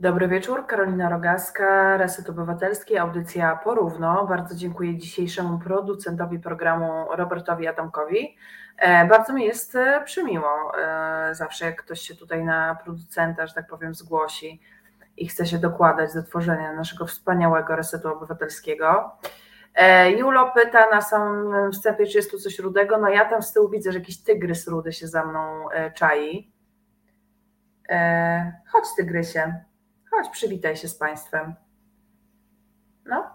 Dobry wieczór, Karolina Rogaska, Reset Obywatelski, audycja Porówno. Bardzo dziękuję dzisiejszemu producentowi programu Robertowi Adamkowi. E, bardzo mi jest e, przymiło e, zawsze, jak ktoś się tutaj na producenta, że tak powiem, zgłosi i chce się dokładać do tworzenia naszego wspaniałego Resetu Obywatelskiego. Julo pyta na samym wstępie, czy jest tu coś rudego. No ja tam z tyłu widzę, że jakiś tygrys rudy się za mną czai. Chodź tygrysie. Chodź, przywitaj się z Państwem. No.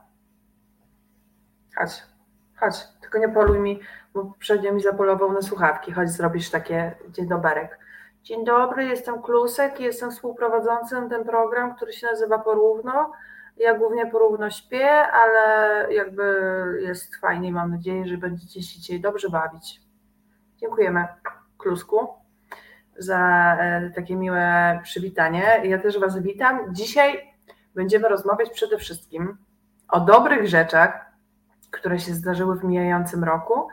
Chodź, chodź. Tylko nie poluj mi, bo poprzednio mi zapolował na słuchawki. Chodź, zrobisz takie dzień doberek. Dzień dobry, jestem Klusek, jestem współprowadzącym ten program, który się nazywa Porówno. Ja głównie porówno śpię, ale jakby jest fajnie i mam nadzieję, że będziecie się dzisiaj dobrze bawić. Dziękujemy, Klusku za e, takie miłe przywitanie. Ja też Was witam. Dzisiaj będziemy rozmawiać przede wszystkim o dobrych rzeczach, które się zdarzyły w mijającym roku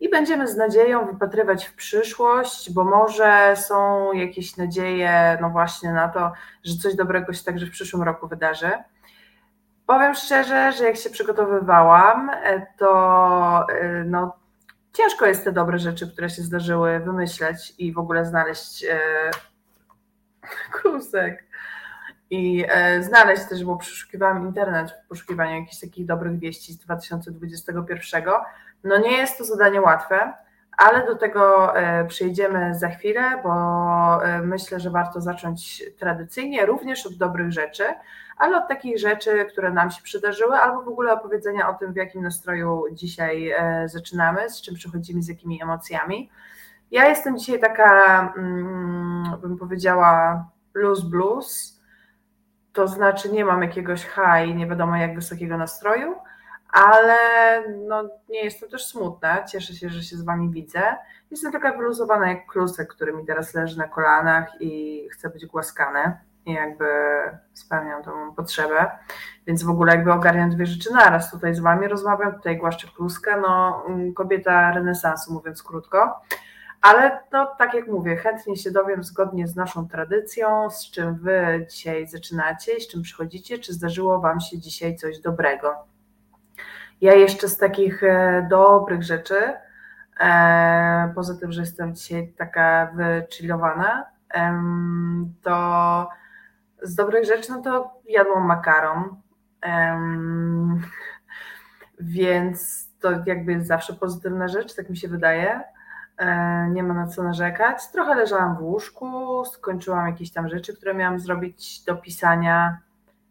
i będziemy z nadzieją wypatrywać w przyszłość, bo może są jakieś nadzieje, no właśnie na to, że coś dobrego się także w przyszłym roku wydarzy. Powiem szczerze, że jak się przygotowywałam, e, to e, no, ciężko jest te dobre rzeczy, które się zdarzyły, wymyśleć i w ogóle znaleźć e, krusek. I e, znaleźć też, bo przeszukiwałam internet w poszukiwaniu jakichś takich dobrych wieści z 2021. No nie jest to zadanie łatwe, ale do tego e, przejdziemy za chwilę, bo e, myślę, że warto zacząć tradycyjnie, również od dobrych rzeczy, ale od takich rzeczy, które nam się przydarzyły, albo w ogóle opowiedzenia o tym, w jakim nastroju dzisiaj e, zaczynamy, z czym przychodzimy, z jakimi emocjami. Ja jestem dzisiaj taka, mm, bym powiedziała, blues blues, to znaczy nie mam jakiegoś high, nie wiadomo jak wysokiego nastroju, ale no, nie jestem też smutna. Cieszę się, że się z Wami widzę. Jestem taka wyluzowana jak klusek, który mi teraz leży na kolanach i chce być głaskany. Jakby spełniam tą potrzebę. Więc w ogóle jakby ogarniam dwie rzeczy naraz. Tutaj z Wami rozmawiam, tutaj głaszczę kluskę. No, mm, kobieta renesansu, mówiąc krótko. Ale no, tak jak mówię, chętnie się dowiem zgodnie z naszą tradycją, z czym Wy dzisiaj zaczynacie z czym przychodzicie, czy zdarzyło Wam się dzisiaj coś dobrego. Ja jeszcze z takich e, dobrych rzeczy, e, poza tym, że jestem dzisiaj taka wychillowana, to z dobrych rzeczy, no to jadłam makaron, więc to jakby zawsze pozytywna rzecz, tak mi się wydaje. E, nie ma na co narzekać. Trochę leżałam w łóżku, skończyłam jakieś tam rzeczy, które miałam zrobić do pisania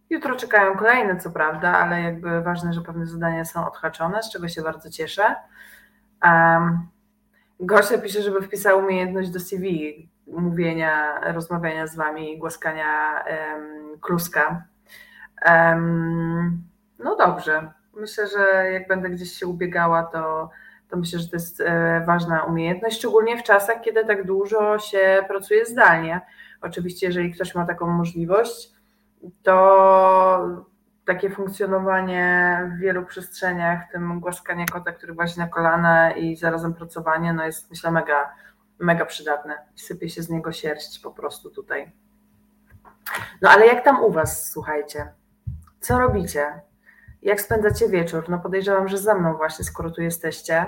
Jutro czekają kolejne, co prawda, ale jakby ważne, że pewne zadania są odhaczone, z czego się bardzo cieszę. Um, Gosia pisze, żeby wpisał umiejętność do CV mówienia, rozmawiania z wami, głaskania um, kluska. Um, no dobrze. Myślę, że jak będę gdzieś się ubiegała, to, to myślę, że to jest e, ważna umiejętność, szczególnie w czasach, kiedy tak dużo się pracuje zdalnie. Oczywiście, jeżeli ktoś ma taką możliwość, to takie funkcjonowanie w wielu przestrzeniach, w tym głaskanie kota, który właśnie na kolana i zarazem pracowanie, no jest myślę mega, mega przydatne. Sypie się z niego sierść po prostu tutaj. No ale jak tam u Was, słuchajcie? Co robicie? Jak spędzacie wieczór? No podejrzewam, że ze mną właśnie, skoro tu jesteście,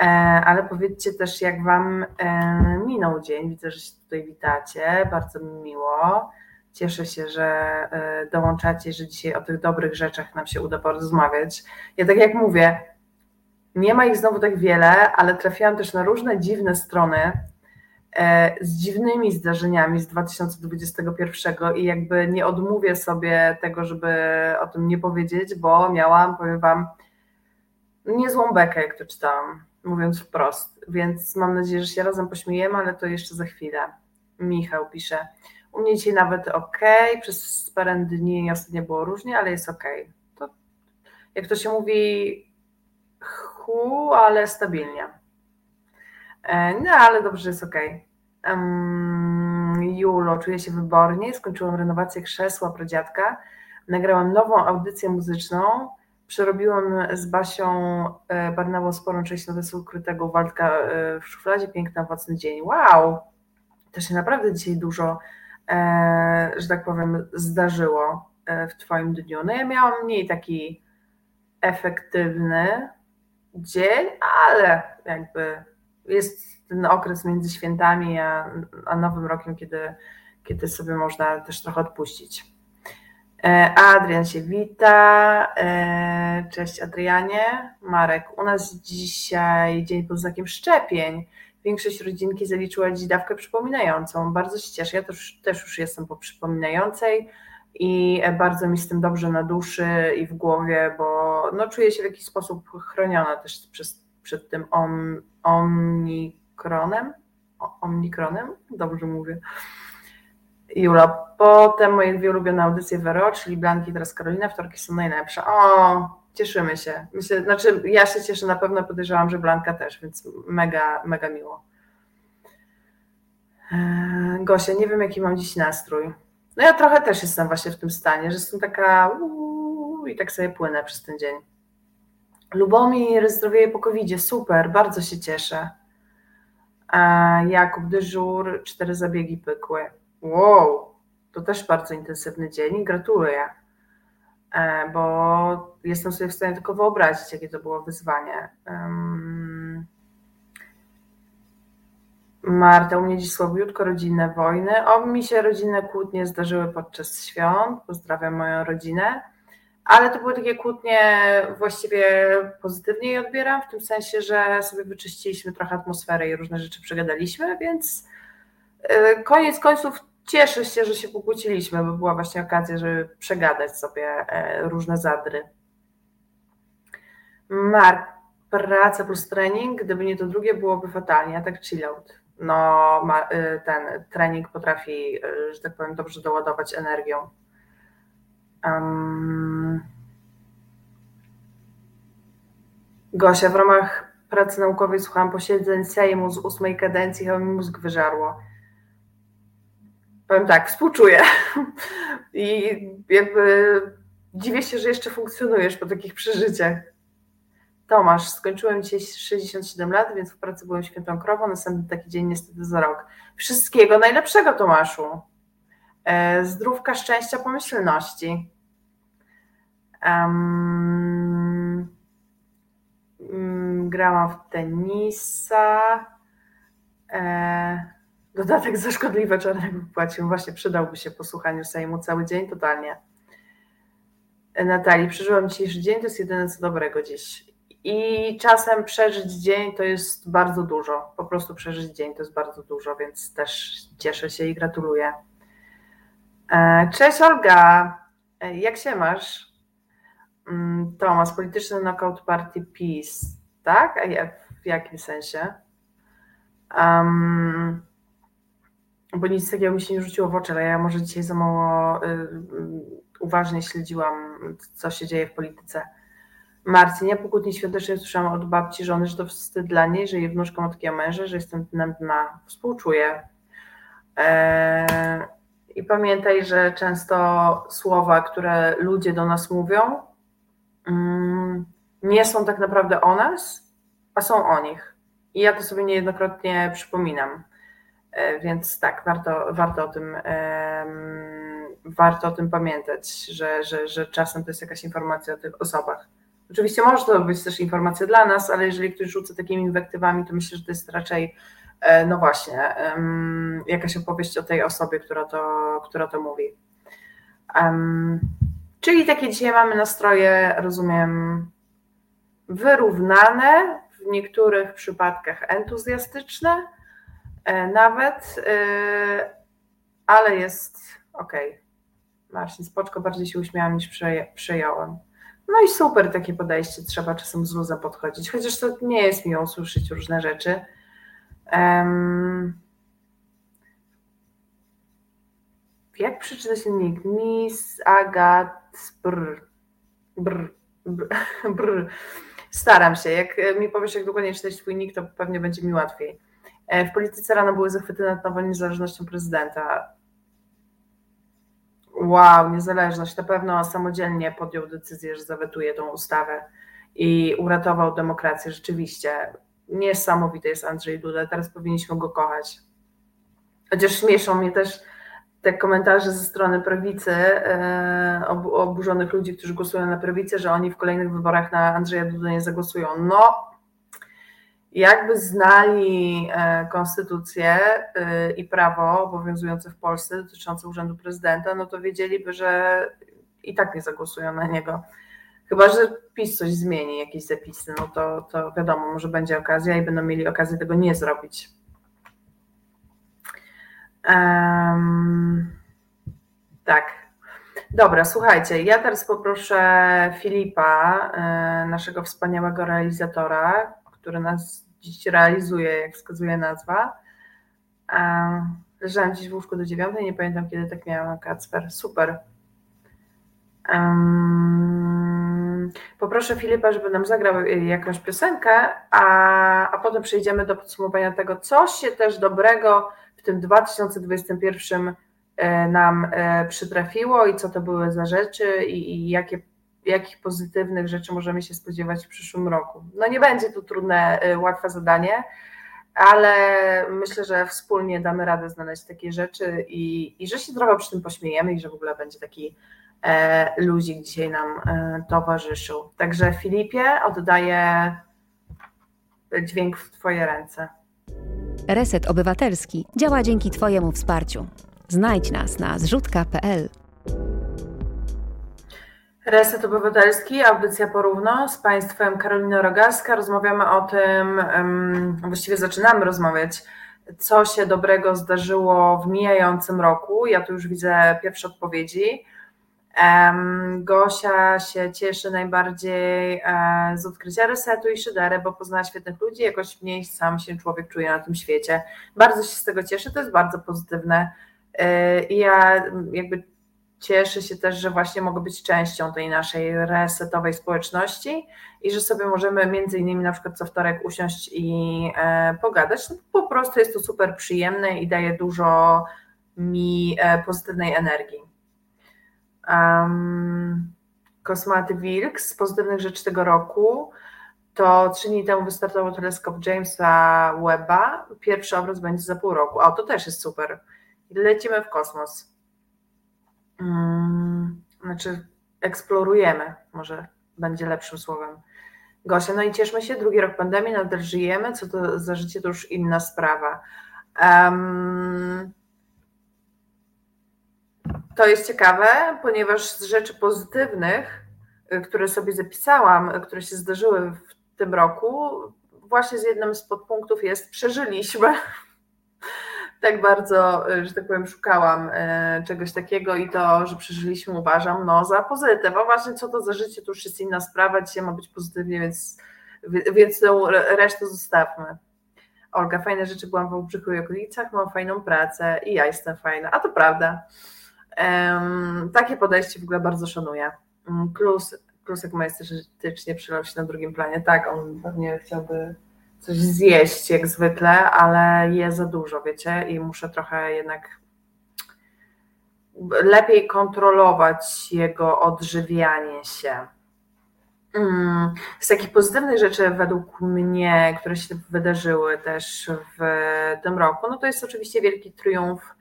e, ale powiedzcie też, jak Wam e, minął dzień. Widzę, że się tutaj witacie, bardzo mi miło. Cieszę się, że e, dołączacie, że dzisiaj o tych dobrych rzeczach nam się uda porozmawiać. Ja tak jak mówię, nie ma ich znowu tak wiele, ale trafiłam też na różne dziwne strony e, z dziwnymi zdarzeniami z 2021 i jakby nie odmówię sobie tego, żeby o tym nie powiedzieć, bo miałam, powiem Wam, niezłą bekę, jak to czytałam, mówiąc wprost. Więc mam nadzieję, że się razem pośmiejemy, ale to jeszcze za chwilę. Michał pisze. U mnie dzisiaj nawet ok, przez parę dni ostatnio było różnie, ale jest ok. To, jak to się mówi, ale stabilnie. E, no, ale dobrze, jest ok. Um, Julo, czuję się wybornie, skończyłam renowację krzesła pradziadka, nagrałam nową audycję muzyczną, przerobiłam z Basią e, Barnawą sporą część nowesu ukrytego Waldka e, w szufladzie, piękny owocny dzień. Wow! To się naprawdę dzisiaj dużo e, że tak powiem, zdarzyło w Twoim dniu? No ja miałam mniej taki efektywny dzień, ale jakby jest ten okres między świętami a, a Nowym Rokiem, kiedy, kiedy sobie można też trochę odpuścić. E, Adrian się wita. E, cześć Adrianie. Marek, u nas dzisiaj dzień pod znakiem szczepień. Większość rodzinki zaliczyła dziś dawkę przypominającą. Bardzo się cieszę. Ja też, też już jestem po przypominającej i bardzo mi z tym dobrze na duszy i w głowie, bo no, czuję się w jakiś sposób chroniona też przez, przed tym om, omnikronem. Omnikronem? Dobrze mówię. Jula, potem moje dwie ulubione audycje Wero, czyli Blanki teraz Karolina, wtorki są najlepsze. O, cieszymy się. Myślę, znaczy ja się cieszę na pewno, podejrzewam, że Blanka też, więc mega, mega miło. Eee, Gosia, nie wiem jaki mam dziś nastrój. No ja trochę też jestem właśnie w tym stanie, że jestem taka uu, i tak sobie płynę przez ten dzień. Lubomir zdrowieje po covid super, bardzo się cieszę. Jakub, dyżur, cztery zabiegi pykły. Wow, to też bardzo intensywny dzień. Gratuluję, e, bo jestem sobie w stanie tylko wyobrazić, jakie to było wyzwanie. Marta, u mnie dziś słabiutko rodzinne wojny. O, mi się rodzinne kłótnie zdarzyły podczas świąt. Pozdrawiam moją rodzinę. Ale to były takie kłótnie właściwie pozytywnie je odbieram, w tym sensie, że sobie wyczyściliśmy trochę atmosferę i różne rzeczy przegadaliśmy, więc e, koniec końców cieszę się, że się pokłóciliśmy, bo była właśnie okazja, żeby przegadać sobie e, różne zadry. Mark, praca plus trening, gdyby nie to drugie, byłoby fatalnie, a tak chill out. No, e, ten trening potrafi, e, że tak powiem, dobrze doładować energią. Um... Gosia, w ramach pracy naukowej słuchałam posiedzeń Sejmu z ósmej kadencji, chyba mi mózg wyżarło powiem tak, współczuję. I jakby dziwię się, że jeszcze funkcjonujesz po takich przeżyciach. Tomasz, skończyłem dzisiaj 67 lat, więc w pracy byłem świętą krową. Następny taki dzień niestety za rok. Wszystkiego najlepszego, Tomaszu. E, zdrówka, szczęścia, pomyślności. Um, grałam w tenisa. E, Dodatek za szkodliwe czarnego płacił. Właśnie przydałby się po słuchaniu Sejmu cały dzień, totalnie. Natalii, przeżyłam dzisiejszy dzień, to jest jedyne co dobrego dziś. I czasem przeżyć dzień to jest bardzo dużo. Po prostu przeżyć dzień to jest bardzo dużo, więc też cieszę się i gratuluję. E, cześć Olga, e, jak się masz? Mm, Tomasz, polityczny knockout party PiS, tak? W jakim sensie? Um, bo nic takiego mi się nie rzuciło w oczy, ale ja może dzisiaj za mało y, y, uważnie śledziłam, co się dzieje w polityce. Marcin, ja po kłótni świątecznej słyszałam od babci żony, że to wstyd dla niej, że jej wnuczka ma takiego męża, że jestem dnem dna. Współczuję. Eee, I pamiętaj, że często słowa, które ludzie do nas mówią, mm, nie są tak naprawdę o nas, a są o nich. I ja to sobie niejednokrotnie przypominam. E, więc tak, warto, warto, o tym, warto o tym pamiętać, że, że, że czasem to jest jakaś informacja o tych osobach. Oczywiście może to być też informacja dla nas, ale jeżeli ktoś rzuca takimi inwektywami, to myślę, że to jest raczej, e, no właśnie, jakaś opowieść o tej osobie, która to, która to mówi. Czyli takie dzisiaj mamy nastroje, rozumiem, wyrównane, w niektórych przypadkach entuzjastyczne, E, nawet, e, ale jest ok. Marcin, spoczko, bardziej się uśmiałam niż przejąłem. No i super takie podejście, trzeba czasem z luzem podchodzić, chociaż to nie jest miło słyszeć różne rzeczy. Um, jak przeczytać nick? Miss Agat brr, brr, brr, brr. Staram się. Jak mi powiesz, jak dokładnie czytać twój nick, to pewnie będzie mi łatwiej. E, w polityce rano były zachwyty nad nową niezależnością prezydenta. Wow, niezależność. Na pewno samodzielnie podjął decyzję, że zawetuje tą ustawę i uratował demokrację. Rzeczywiście. Niesamowity jest Andrzej Duda. Teraz powinniśmy go kochać. Chociaż śmieszą mnie też te komentarze ze strony prawicy, e, oburzonych ludzi, którzy głosują na prawicę, że oni w kolejnych wyborach na Andrzeja Dudę nie zagłosują. No, jakby znali e, konstytucję e, i prawo obowiązujące w Polsce dotyczące urzędu prezydenta, no to wiedzieliby, że i tak nie zagłosują na niego. Chyba, że PiS coś zmieni, jakieś zapisy, no to, to wiadomo, może będzie okazja i będą mieli okazję tego nie zrobić. Um, tak. Dobra, słuchajcie, ja teraz poproszę Filipa, e, naszego wspaniałego realizatora, który nas dziś realizuje, jak wskazuje nazwa. Leżałam dziś w łóżku do dziewiątej, nie pamiętam kiedy tak miałam Kacper. Super. Poproszę Filipa, żeby nam zagrał jakąś piosenkę, a, a potem przejdziemy do podsumowania tego, co się też dobrego w tym 2021 e, nam e, przytrafiło i co to były za rzeczy i, i jakie, jakich pozytywnych rzeczy możemy się spodziewać w przyszłym roku. No nie będzie to trudne, e, łatwe zadanie, ale myślę, że wspólnie damy radę znaleźć takie rzeczy i, i że się trochę przy tym pośmiejemy i że w ogóle będzie taki luzik dzisiaj nam towarzyszył. Także Filipie oddaję dźwięk w Twoje ręce. Reset Obywatelski działa dzięki Twojemu wsparciu. Znajdź nas na zrzutka.pl. Reset Obywatelski, audycja porówno z Państwem Karolina Rogaska. Rozmawiamy o tym, właściwie zaczynamy rozmawiać, co się dobrego zdarzyło w mijającym roku. Ja tu już widzę pierwsze odpowiedzi. Gosia się cieszy najbardziej e, z odkrycia resetu i szydery, bo poznała świetnych ludzi, jakoś mniej sam się człowiek czuje na tym świecie. Bardzo się z tego cieszę, to jest bardzo pozytywne. E, I ja jakby cieszę się też, że właśnie mogę być częścią tej naszej resetowej społeczności i że sobie możemy między innymi na przykład co wtorek usiąść i e, pogadać. No, po prostu jest to super przyjemne i daje dużo mi pozytywnej energii. Um, Kosmaty Wilk z pozytywnych rzeczy tego roku to trzy dni temu wystartował teleskop Jamesa Webba. Pierwszy obraz będzie za pół roku. O, to też jest super. Lecimy w kosmos. Um, znaczy, eksplorujemy, może będzie lepszym słowem. Gosia, no i cieszmy się, drugi rok pandemii, nadal żyjemy. Co to za życie, to już inna sprawa. Um, to jest ciekawe, ponieważ z rzeczy pozytywnych, y, które sobie zapisałam, y, które się zdarzyły w tym roku, właśnie z jednym z podpunktów jest przeżyliśmy. Tak bardzo, y, że tak powiem, szukałam czegoś takiego i to, że przeżyliśmy, uważam, no za pozytyw. A właśnie co to za życie, to już jest inna sprawa. Dzisiaj ma być pozytywnie, więc, więc tą resztę zostawmy. Olga, fajne rzeczy, byłam w Wałbrzychu i okolicach, mam fajną pracę i ja jestem fajna. A to prawda. Takie podejście w ogóle bardzo szanuję. Mm, plus, Klusek majestatycznie przylał się na drugim planie. Tak, on pewnie chciałby coś zjeść jak zwykle, ale je za dużo, wiecie, i muszę trochę jednak lepiej kontrolować jego odżywianie się. Mm, z takich pozytywnych rzeczy według mnie, które się wydarzyły też w tym roku, no to jest oczywiście wielki triumf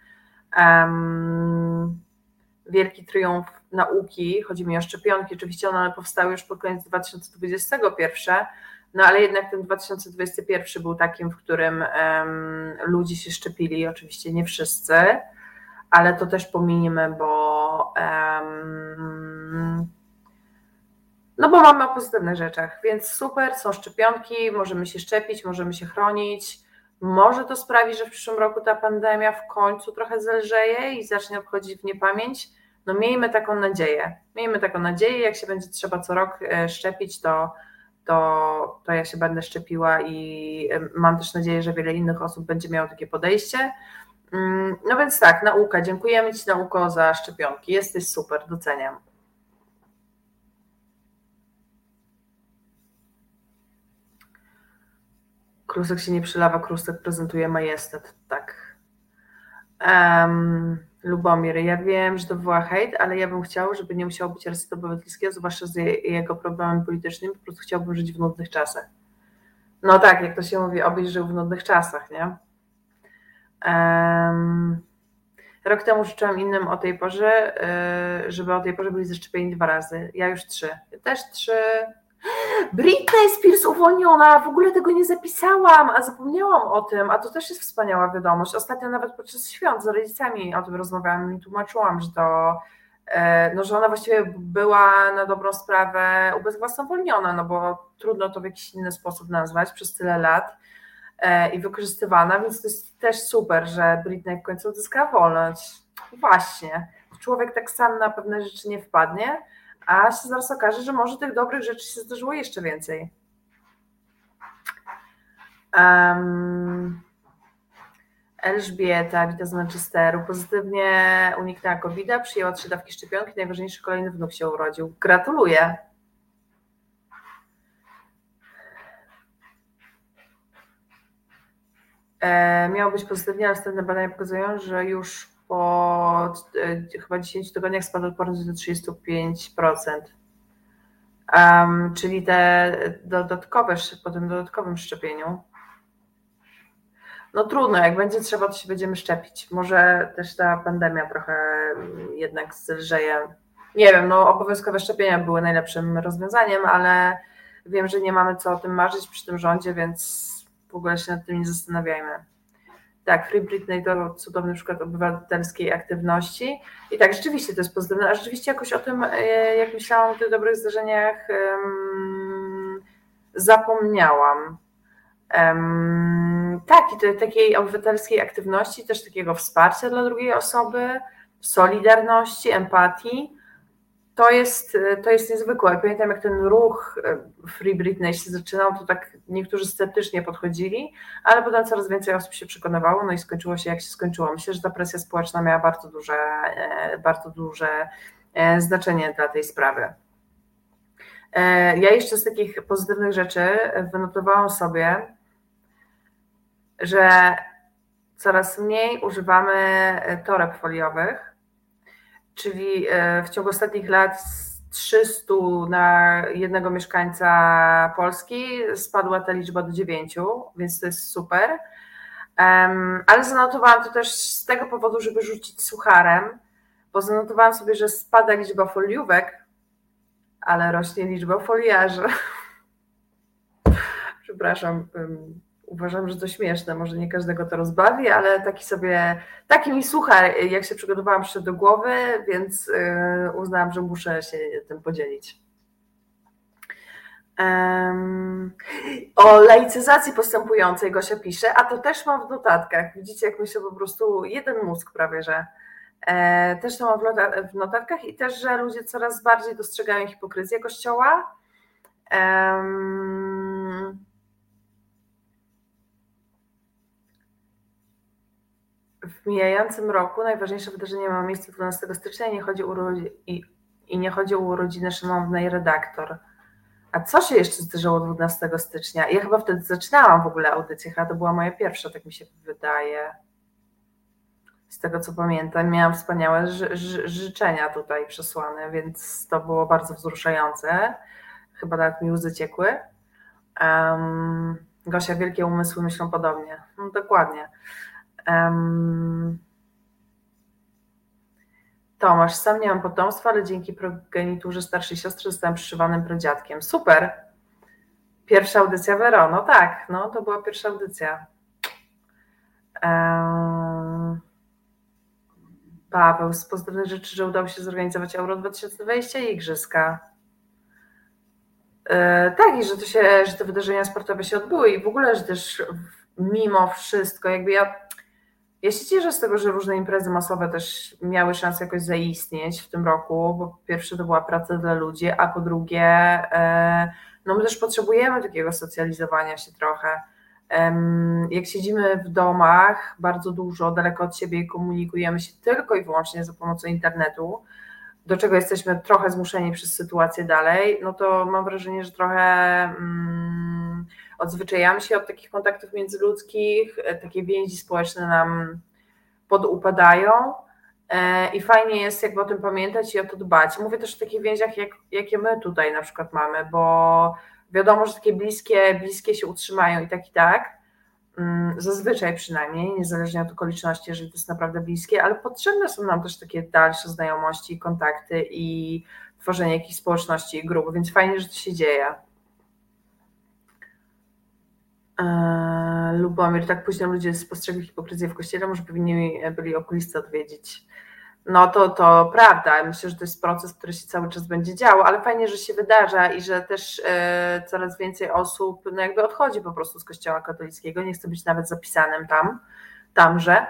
um, wielki triumf nauki, chodzi mi o szczepionki, oczywiście one powstały już pod koniec 2021, no ale jednak ten 2021 był takim, w którym um, ludzie się szczepili, oczywiście nie wszyscy, ale to też pominimy, bo um, no bo mamy o pozytywnych rzeczach, więc super, są szczepionki, możemy się szczepić, możemy się chronić, może to sprawi, że w przyszłym roku ta pandemia w końcu trochę zelżeje i zacznie odchodzić w niepamięć. No miejmy taką nadzieję. Miejmy taką nadzieję, jak się będzie trzeba co rok e, szczepić, to, to, to ja się będę szczepiła i mam też nadzieję, że wiele innych osób będzie miało takie podejście. Mm, no więc tak, nauka. Dziękujemy Ci nauko za szczepionki. Jesteś super, doceniam. Krusek się nie przylawa, Krusek prezentuje majestat, tak. Um, Lubomir, ja wiem, że to była hejt, ale ja bym chciał, żeby nie musiało być resetu obywatelskiego, zwłaszcza z jego problemami politycznymi, po prostu chciałbym żyć w nudnych czasach. No tak, jak to się mówi, obyś żył w nudnych czasach, nie? Um, Rok temu życzyłam innym o tej porze, y, żeby o tej porze byli zaszczepieni dwa razy. Ja już trzy. Też trzy. Britney Spears uwolniona, w ogóle tego nie zapisałam, a zapomniałam o tym, a to też jest wspaniała wiadomość. Ostatnio nawet podczas świąt z rodzicami o tym rozmawiałam i tłumaczyłam, że to e, no, że ona właściwie była na dobrą sprawę ubezwłasnowolniona, no bo trudno to w jakiś inny sposób nazwać przez tyle lat e, i wykorzystywana, więc to jest też super, że Britney w końcu uzyska wolność. Właśnie, człowiek tak sam na pewne rzeczy nie wpadnie, a się zaraz okaże, że może tych dobrych rzeczy się zdarzyło jeszcze więcej. Um, Elżbieta, witam z Manchesteru, pozytywnie uniknęła covid przyjęła trzy dawki szczepionki, najważniejszy kolejny wnuk się urodził. Gratuluję. E, miało być pozytywnie, ale następne badania pokazują, że już po chyba 10 tygodniach spadł odporność do 35%. Um, czyli te dodatkowe, po tym dodatkowym szczepieniu. No trudno, jak będzie trzeba, to się będziemy szczepić. Może też ta pandemia trochę jednak zelżeje. Nie wiem, no obowiązkowe szczepienia były najlepszym rozwiązaniem, ale wiem, że nie mamy co o tym marzyć przy tym rządzie, więc w ogóle się nad tym nie zastanawiajmy. Tak, Free Britney to cudowny przykład obywatelskiej aktywności. I tak, rzeczywiście to jest pozytywne, a rzeczywiście jakoś o tym, e, jak myślałam o tych dobrych zdarzeniach, zapomniałam. Tak, i to takiej obywatelskiej aktywności, też takiego wsparcia dla drugiej osoby, solidarności, empatii to jest, to jest niezwykłe. Pamiętam, jak ten ruch e, Free Britney się zaczynał, to tak niektórzy sceptycznie podchodzili, ale potem coraz więcej osób się przekonywało, no i skończyło się jak się skończyło. Myślę, że ta presja społeczna miała bardzo duże, e, bardzo duże e, znaczenie dla tej sprawy. Ja jeszcze z takich pozytywnych rzeczy wynotowałam sobie, że coraz mniej używamy toreb foliowych, czyli e, w ciągu ostatnich lat z 300 na jednego mieszkańca Polski spadła ta liczba do 9, więc to jest super. Ale zanotowałam to też z tego powodu, żeby rzucić sucharem, bo zanotowałam sobie, że spada liczba foliówek, ale rośnie liczba foliarzy. Przepraszam, uważam, że to śmieszne, może nie każdego to rozbawi, ale taki sobie, taki mi słucha, jak się przygotowałam przyszedł do głowy, więc y, uznałam, że muszę się tym podzielić. Um, o laicyzacji postępującej Gosia pisze, a to też mam w notatkach. Widzicie, jak myślę po prostu jeden mózg prawie, że e, też to mam w notatkach i też, że ludzie coraz bardziej dostrzegają hipokryzję Kościoła. Um, w mijającym roku najważniejsze wydarzenie ma miejsce 12 stycznia i nie chodzi, urodzi- i, i nie chodzi o urodziny szanownej redaktor. A co się jeszcze zdarzyło 12 stycznia? Ja chyba wtedy zaczynałam w ogóle audycję, chyba to była moja pierwsza, tak mi się wydaje. Z tego co pamiętam, miałam wspaniałe ży- ży- życzenia tutaj przesłane, więc to było bardzo wzruszające. Chyba nawet mi łzy ciekły. Um, Gosia, wielkie umysły myślą podobnie. No, dokładnie. Um, Tomasz, sam nie mam potomstwa, ale dzięki progeniturze starszej siostry zostałem przyszywanym pradziadkiem. Super. Pierwsza audycja Wero. No tak, no to była pierwsza audycja. Um, Paweł, z pozytywnych rzeczy, że udało się zorganizować Euro 2020 i Igrzyska. E, tak, i że to się, że te wydarzenia sportowe się odbyły i w ogóle, że też mimo wszystko, jakby ja ja się cieszę z tego, że różne imprezy masowe też miały szansę jakoś zaistnieć w tym roku, bo po pierwsze to była praca dla ludzi, a po drugie e, no my też potrzebujemy takiego socjalizowania się trochę. Jak siedzimy w domach bardzo dużo, daleko od siebie i komunikujemy się tylko i wyłącznie za pomocą internetu, do czego jesteśmy trochę zmuszeni przez sytuację dalej, no to mam wrażenie, że trochę mm, odzwyczajamy się od takich kontaktów międzyludzkich, e, takie więzi społeczne nam podupadają e, i fajnie jest jakby o tym pamiętać i o to dbać. Mówię też o takich więziach, jak, jakie my tutaj na przykład mamy, bo wiadomo, że takie bliskie, bliskie się utrzymają i tak i tak, mm, zazwyczaj przynajmniej, niezależnie od okoliczności, jeżeli to jest naprawdę bliskie, ale potrzebne są nam też takie dalsze znajomości, kontakty i tworzenie jakichś społeczności i grup, więc fajnie, że to się dzieje. Eee, Lubomir, tak późno ludzie spostrzegli hipokryzję w kościele, może powinni byli okulisty odwiedzić. No to, to prawda. Myślę, że to jest proces, który się cały czas będzie działo, ale fajnie, że się wydarza i że też e, coraz więcej osób no jakby odchodzi po prostu z kościoła katolickiego, nie chce być nawet zapisanym tam, tamże.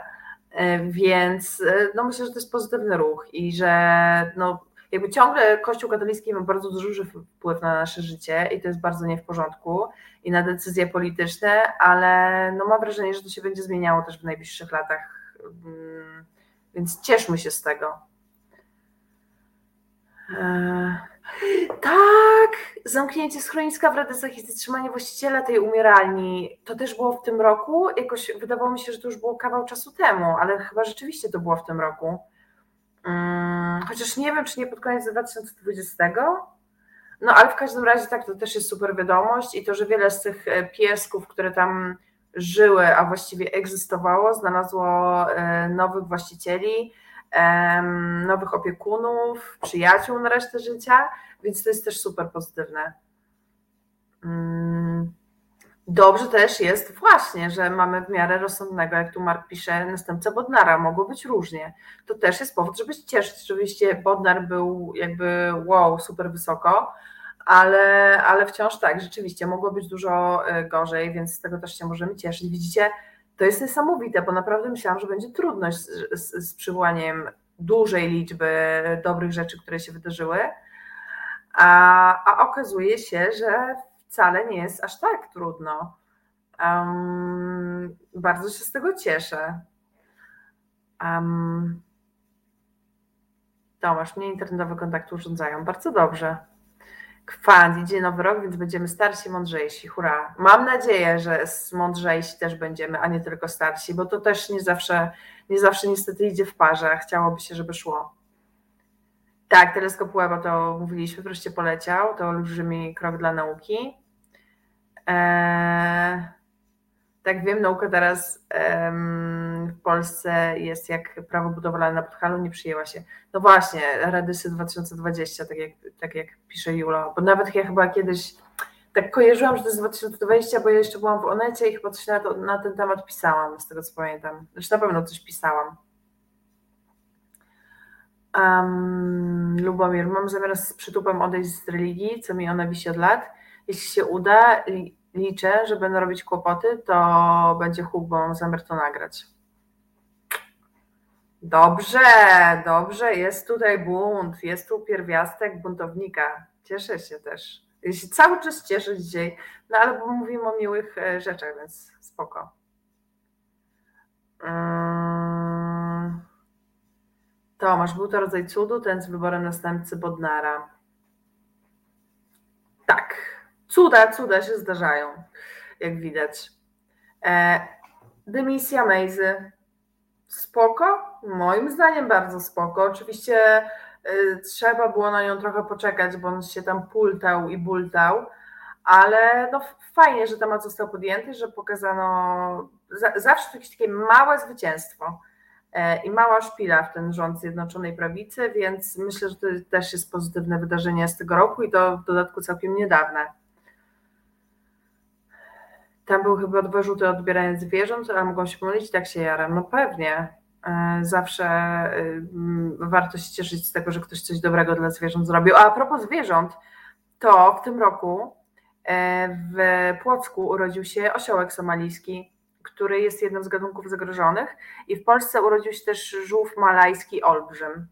E, więc e, no myślę, że to jest pozytywny ruch i że no, jakby ciągle Kościół katolicki ma bardzo duży wpływ na nasze życie i to jest bardzo nie w porządku i na decyzje polityczne, ale no mam wrażenie, że to się będzie zmieniało też w najbliższych latach. Mm, więc cieszmy się z tego. Eee, tak, zamknięcie schroniska w Radysach i zatrzymanie właściciela tej umieralni, to też było w tym roku. Jakoś wydawało mi się, że to już było kawał czasu temu, ale chyba rzeczywiście to było w tym roku. Hmm, chociaż nie wiem, czy nie pod koniec 2020. No ale w każdym razie tak, to też jest super wiadomość i to, że wiele z tych e, piesków, które tam żyły, a właściwie egzystowało, znalazło e, nowych właścicieli, nowych opiekunów, przyjaciół na resztę życia, więc to jest też super pozytywne. Dobrze też jest właśnie, że mamy w miarę rozsądnego, jak tu Mark pisze, następca Bodnara. Mogło być różnie. To też jest powód, żeby się cieszyć. Oczywiście Bodnar był jakby wow, super wysoko, ale, ale wciąż tak, rzeczywiście mogło być dużo e, gorzej, więc z tego też się możemy cieszyć. Widzicie, to jest niesamowite, bo naprawdę myślałam, że będzie trudność z, z, z przywołaniem dużej liczby dobrych rzeczy, które się wydarzyły, a, a okazuje się, że wcale nie jest aż tak trudno. Um, bardzo się z tego cieszę. Um, Tomasz, mnie internetowe kontakty urządzają. Bardzo dobrze. Kwant, idzie nowy rok, więc będziemy starsi, mądrzejsi. Hurra. Mam nadzieję, że mądrzejsi też będziemy, a nie tylko starsi, bo to też nie zawsze, nie zawsze niestety idzie w parze. Chciałoby się, żeby szło. Tak, teleskop Weba to mówiliśmy, wreszcie poleciał. To olbrzymi krok dla nauki. Eee, tak wiem, nauka teraz w Polsce jest jak prawo budowlane na Podhalu, nie przyjęła się. No właśnie, Radysy 2020, tak jak, tak jak pisze Julo, bo nawet ja chyba kiedyś tak kojarzyłam, że to jest 2020, bo ja jeszcze byłam w Onecie i chyba coś na, to, na ten temat pisałam, z tego co pamiętam. Znaczy na pewno coś pisałam. Um, Lubomir, mam zamiar z przytupem odejść z religii, co mi ona wisi od lat. Jeśli się uda, liczę, że będę robić kłopoty, to będzie mam zamiar to nagrać. Dobrze, dobrze, jest tutaj bunt, jest tu pierwiastek buntownika. Cieszę się też. Cały czas cieszę dzisiaj, no ale bo mówimy o miłych e, rzeczach, więc spoko. Hmm. Tomasz, był to rodzaj cudu, ten z wyborem następcy Bodnara. Tak, cuda, cuda się zdarzają, jak widać. E, dymisja Mejzy. Spoko? Moim zdaniem bardzo spoko. Oczywiście y, trzeba było na nią trochę poczekać, bo on się tam pultał i bultał, ale no fajnie, że temat został podjęty, że pokazano zawsze jakieś takie małe zwycięstwo e, i mała szpila w ten rząd Zjednoczonej Prawicy, więc myślę, że to też jest pozytywne wydarzenie z tego roku i to w dodatku całkiem niedawne. Tam był chyba dwa rzuty odbierania zwierząt, ale mogą się pomylić, tak się jaram. No pewnie. E, zawsze y, warto się cieszyć z tego, że ktoś coś dobrego dla zwierząt zrobił. A, a propos zwierząt, to w tym roku e, w Płocku urodził się osiołek somalijski, który jest jednym z gatunków zagrożonych i w Polsce urodził się też żółw malajski olbrzym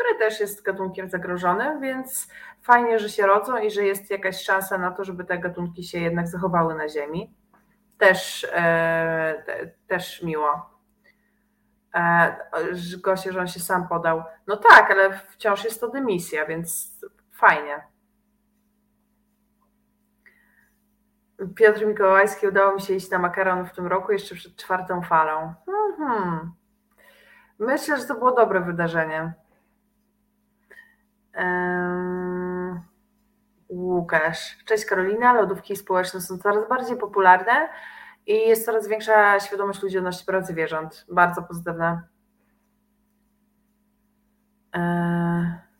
który też jest gatunkiem zagrożonym, więc fajnie, że się rodzą i że jest jakaś szansa na to, żeby te gatunki się jednak zachowały na Ziemi. Też, e, te, też miło. E, Gosie, że on się sam podał. No tak, ale wciąż jest to dymisja, więc fajnie. Piotr Mikołajski, udało mi się iść na makaron w tym roku, jeszcze przed czwartą falą. Mhm. Myślę, że to było dobre wydarzenie. Łukasz. Cześć Karolina. Lodówki społeczne są coraz bardziej popularne I jest coraz większa świadomość ludzi odnośnie praw zwierząt. Bardzo pozytywna. Eee...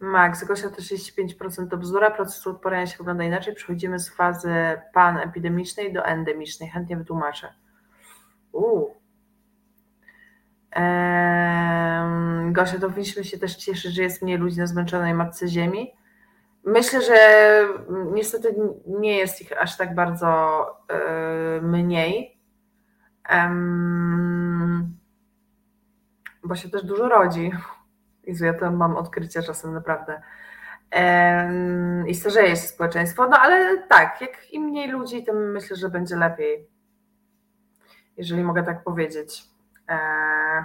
Max, Gosia to 35% to bzdura, proces odporania się wygląda inaczej. Przechodzimy z fazy panepidemicznej do endemicznej. Chętnie wytłumaczę. Uuu. Gosia, to powinniśmy się też cieszyć, że jest mniej ludzi na zmęczonej matce ziemi. Myślę, że niestety nie jest ich aż tak bardzo mniej, bo się też dużo rodzi. Jezu, ja tam mam odkrycia czasem naprawdę. I starzeje się społeczeństwo, no ale tak, jak im mniej ludzi, tym myślę, że będzie lepiej. Jeżeli mogę tak powiedzieć.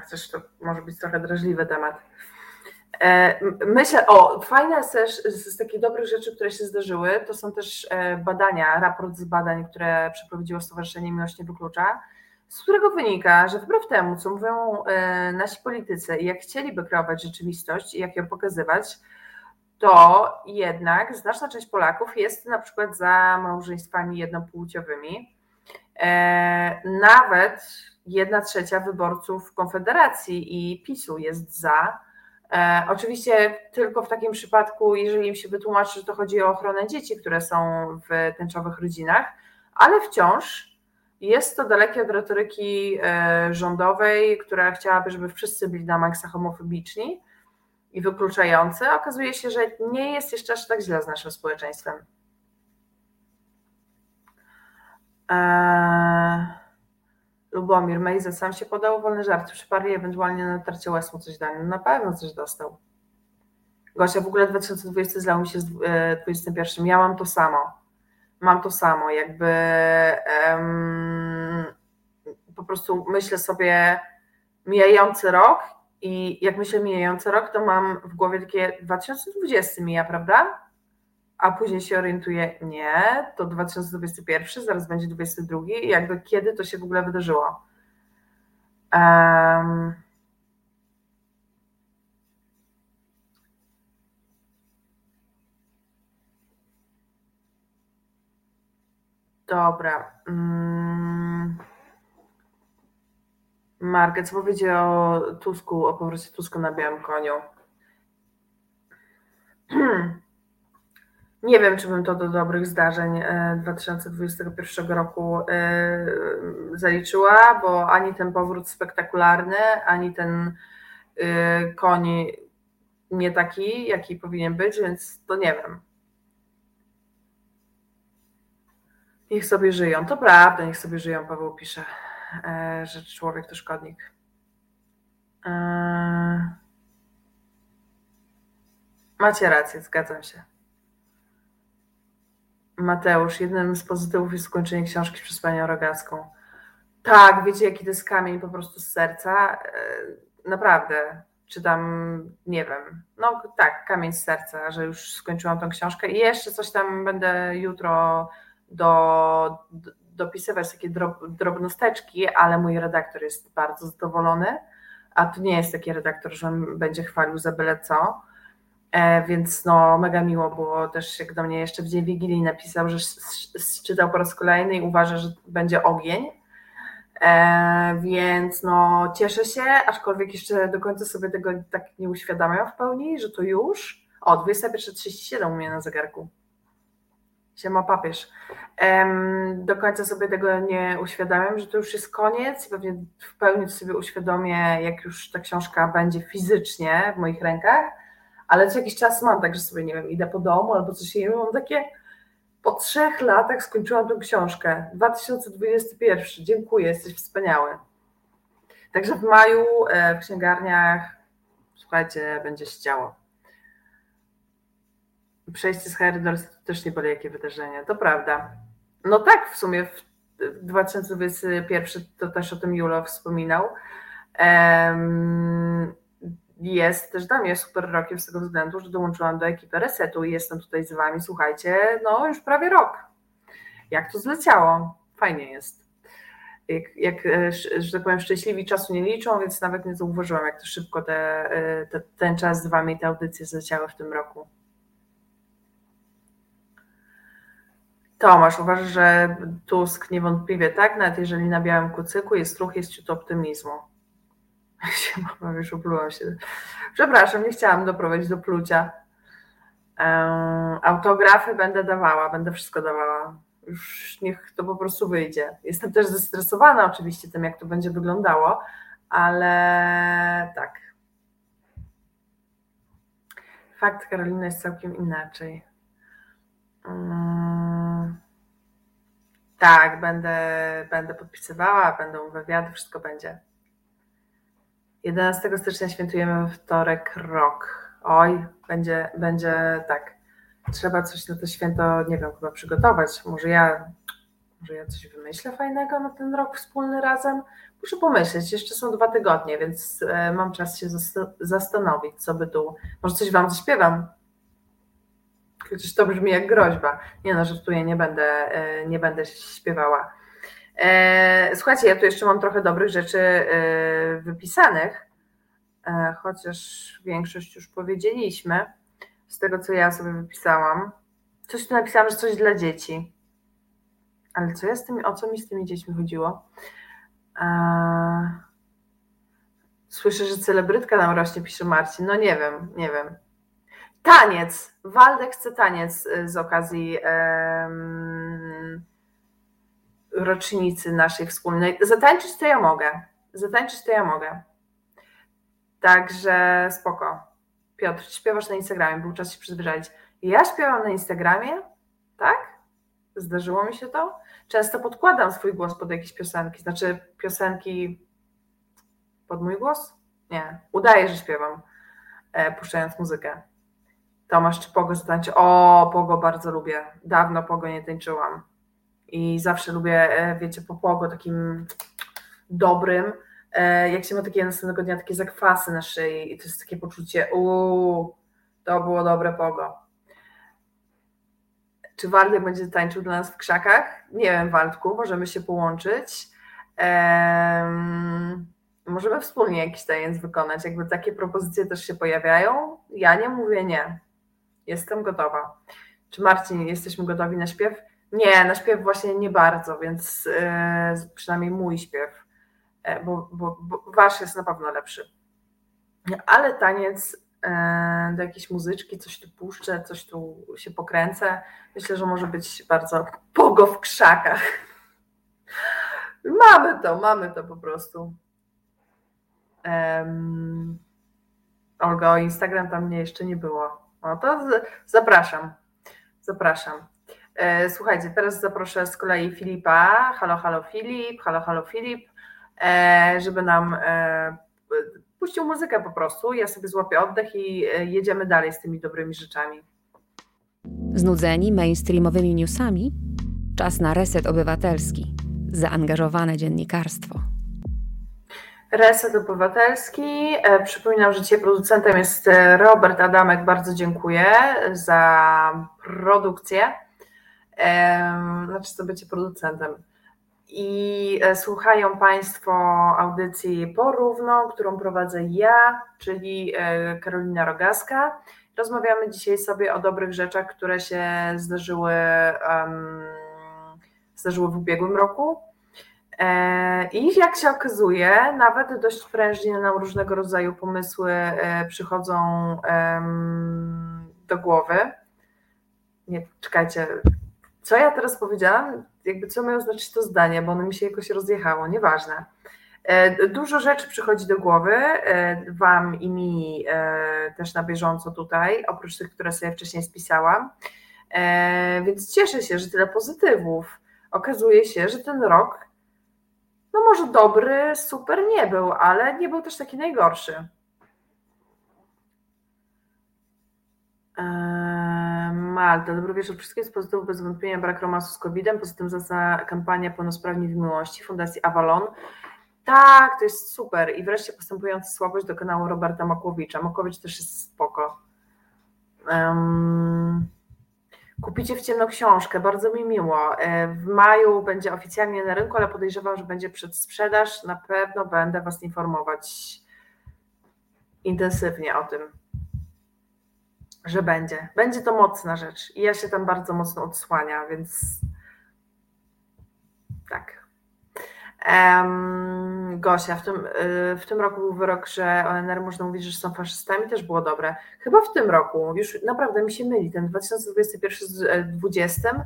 Chociaż to może być trochę drażliwy temat. E, myślę, o, fajne też z takich dobrych rzeczy, które się zdarzyły, to są też e, badania, raport z badań, które przeprowadziło Stowarzyszenie Miłość Nie Wyklucza, z którego wynika, że wbrew temu, co mówią e, nasi politycy i jak chcieliby kreować rzeczywistość i jak ją pokazywać, to jednak znaczna część Polaków jest na przykład za małżeństwami jednopłciowymi. Nawet jedna trzecia wyborców Konfederacji i PiSu jest za. E, oczywiście tylko w takim przypadku, jeżeli im się wytłumaczy, że to chodzi o ochronę dzieci, które są w tęczowych rodzinach, ale wciąż jest to dalekie od retoryki e, rządowej, która chciałaby, żeby wszyscy byli na maksa homofobiczni i wykluczający. Okazuje się, że nie jest jeszcze aż tak źle z naszym społeczeństwem. Eee... Lubomir Mejza sam się podał wolny żart. Przyparli ewentualnie na tarcie mu coś dali. No na pewno coś dostał. Gosia, w ogóle 2020 zlał mi się z 2021. Ja mam to samo. Mam to samo. Jakby um, po prostu myślę sobie mijający rok i jak myślę mijający rok, to mam w głowie takie 2020 mija, prawda? A później się orientuje, nie, to 2021, zaraz będzie 22 i jakby kiedy to się w ogóle wydarzyło. Um, dobra. Mm. Markę, co powiedzieć o Tusku, o powrocie Tusku na białym koniu? Nie wiem, czy bym to do dobrych zdarzeń 2021 e, roku e, zaliczyła, bo ani ten powrót spektakularny, ani ten e, koń nie taki, jaki powinien być, więc to nie wiem. Niech sobie żyją. To prawda, niech sobie żyją, Paweł pisze, że człowiek to szkodnik. Macie rację, zgadzam się. Mateusz, jednym z pozytywów jest skończenie książki przez panią Rogacką. Tak, wiecie, jaki to jest kamień po prostu z serca. E, naprawdę, czytam, nie wiem, no tak, kamień z serca, że już skończyłam tą książkę i jeszcze coś tam będę jutro do, do dopisywać, takie drob, drobnosteczki, ale mój redaktor jest bardzo zadowolony, a to nie jest taki redaktor, że on będzie chwalił za byle co więc no mega miło było też jak do mnie jeszcze w dzień Wigilii napisał, że czytał po raz kolejny i uważa, że będzie ogień. E, więc no cieszę się, aczkolwiek jeszcze do końca sobie tego tak nie uświadamiam w pełni, że to już. O, 21.37 u mnie na zegarku. Siema papież. Do końca sobie tego nie uświadamiam, że to już jest koniec i pewnie w pełni sobie uświadomię, jak już ta książka będzie fizycznie w moich rękach ale co jakiś czas mam, także sobie, nie wiem, idę po domu albo coś innego, mam takie, po trzech latach skończyłam tę książkę, 2021, dziękuję, jesteś wspaniały. Także w maju e, w księgarniach, słuchajcie, będzie się działo. Przejście z Harry to też nie było jakie wydarzenie, to prawda. No tak, w sumie w 2021 to też o tym Julo wspominał. Um, jest też dla mnie super rokiem z tego względu, że dołączyłam do ekipy Resetu i jestem tutaj z Wami, słuchajcie, no już prawie rok. Jak to zleciało? Fajnie jest. Jak, jak e, że tak powiem, szczęśliwi czasu nie liczą, więc nawet nie zauważyłam, jak to szybko te, e, te, ten czas z Wami, te audycje zleciały w tym roku. Tomasz, uważasz, że Tusk niewątpliwie tak, nawet jeżeli na białym kucyku jest ruch, jest ciut optymizmu. Się mama, już oplułam się. Przepraszam, nie chciałam doprowadzić do plucia. autografy będę dawała, będę wszystko dawała. Już niech to po prostu wyjdzie. Jestem też zestresowana oczywiście tym, jak to będzie wyglądało, ale tak. Fakt Karolina jest całkiem inaczej. Mm. tak, będę, będę podpisywała, będą wywiady, wszystko będzie. 11 stycznia świętujemy wtorek rok. Oj, będzie, będzie tak. Trzeba coś na to święto, nie wiem, chyba przygotować. Może ja, może ja coś wymyślę fajnego na ten rok wspólny razem. Muszę pomyśleć, jeszcze są dwa tygodnie, więc e, mam czas się zastanowić, co by tu. Może coś wam zaśpiewam. Chociaż to brzmi jak groźba. Nie no, żartuję, nie będę, e, nie będę śpiewała. E, słuchajcie, ja tu jeszcze mam trochę dobrych rzeczy e, wypisanych, chociaż większość już powiedzieliśmy z tego, co ja sobie wypisałam. Coś tu napisałam, że coś dla dzieci. Ale co ja z tymi, o co mi z tymi dziećmi chodziło? Słyszę, że celebrytka nam rośnie, pisze Marcin. No nie wiem, nie wiem. Taniec. Waldek chce taniec z okazji um, rocznicy naszej wspólnej. Zatańczyć to ja mogę. Zatańczyć to ja mogę. Także spoko. Piotr, śpiewasz na Instagramie, był czas się przyzwyczaić. Ja śpiewam na Instagramie, tak? Zdarzyło mi się to. Często podkładam swój głos pod jakieś piosenki, znaczy piosenki pod mój głos? Nie, udaję, że śpiewam, e, puszczając muzykę. Tomasz, czy Pogo zatańczy? O, Pogo bardzo lubię. Dawno Pogo nie tańczyłam. I zawsze lubię, e, wiecie, po Pogo takim dobrym, e, jak się ma takie następnego dnia takie zakwasy na szyi i to jest takie poczucie, uuu, to było dobre Pogo. Czy Waldek będzie tańczył dla nas w krzakach? Nie wiem, Waldku, możemy się połączyć. Możemy wspólnie jakiś taniec wykonać. Jakby takie propozycje też się pojawiają. Ja nie mówię nie. Jestem gotowa. Czy Marcin, jesteśmy gotowi na śpiew? Nie, na śpiew właśnie nie bardzo, więc yy, przynajmniej mój śpiew, yy, bo, bo, bo, wasz jest na pewno lepszy. Ale taniec yy, do jakiejś muzyczki, coś tu puszczę, coś tu się pokręcę. Myślę, że może być bardzo pogo w krzakach. Mamy to, mamy to po prostu. Um, Olga, o Instagram tam mnie jeszcze nie było. No to zapraszam. Zapraszam. E, słuchajcie, teraz zaproszę z kolei Filipa. Halo, halo Filip, halo, halo Filip, e, żeby nam e, puścił muzykę po prostu. Ja sobie złapię oddech i jedziemy dalej z tymi dobrymi rzeczami. Znudzeni mainstreamowymi newsami? Czas na reset obywatelski. Zaangażowane dziennikarstwo. Reset Obywatelski. Przypominam, że dzisiaj producentem jest Robert Adamek. Bardzo dziękuję za produkcję. Znaczy, co bycie producentem. I e, słuchają Państwo audycji Porówno, którą prowadzę ja, czyli Karolina Rogaska. Rozmawiamy dzisiaj sobie o dobrych rzeczach, które się zdarzyły, um, zdarzyły w ubiegłym roku E, I jak się okazuje, nawet dość prężnie nam różnego rodzaju pomysły e, przychodzą do głowy. Nie, czekajcie, co ja teraz powiedziałam? Jakby co miało znaczyć to zdanie, bo ono mi się jakoś rozjechało, nieważne. E, dużo rzeczy przychodzi do głowy, Wam i mi też na bieżąco tutaj, oprócz tych, które sobie wcześniej spisałam. Więc cieszę się, że tyle pozytywów. Okazuje się, że ten rok no może dobry, super nie był, ale nie był też taki najgorszy. Eee, Malta, dobry wieczór wszystkim. Z pozytywów bez wątpienia brak romansu z COVID-em, poza tym za kampania Pełnosprawni w Miłości Fundacji Avalon. Tak, to jest super. I wreszcie postępująca słabość do kanału Roberta Makłowicza. Makłowicz też jest spoko. Um, kupicie w ciemno książkę, bardzo mi miło. E, w maju będzie oficjalnie na rynku, ale podejrzewam, że będzie przedsprzedaż. Na pewno będę Was informować intensywnie o tym, że będzie. Będzie to mocna rzecz i ja się tam bardzo mocno odsłania, więc Tak. Um, Gosia, w tym, y, w tym roku był wyrok, że ONR można mówić, że są faszystami, też było dobre. Chyba w tym roku, już naprawdę mi się myli, ten 2021 z 2020, e,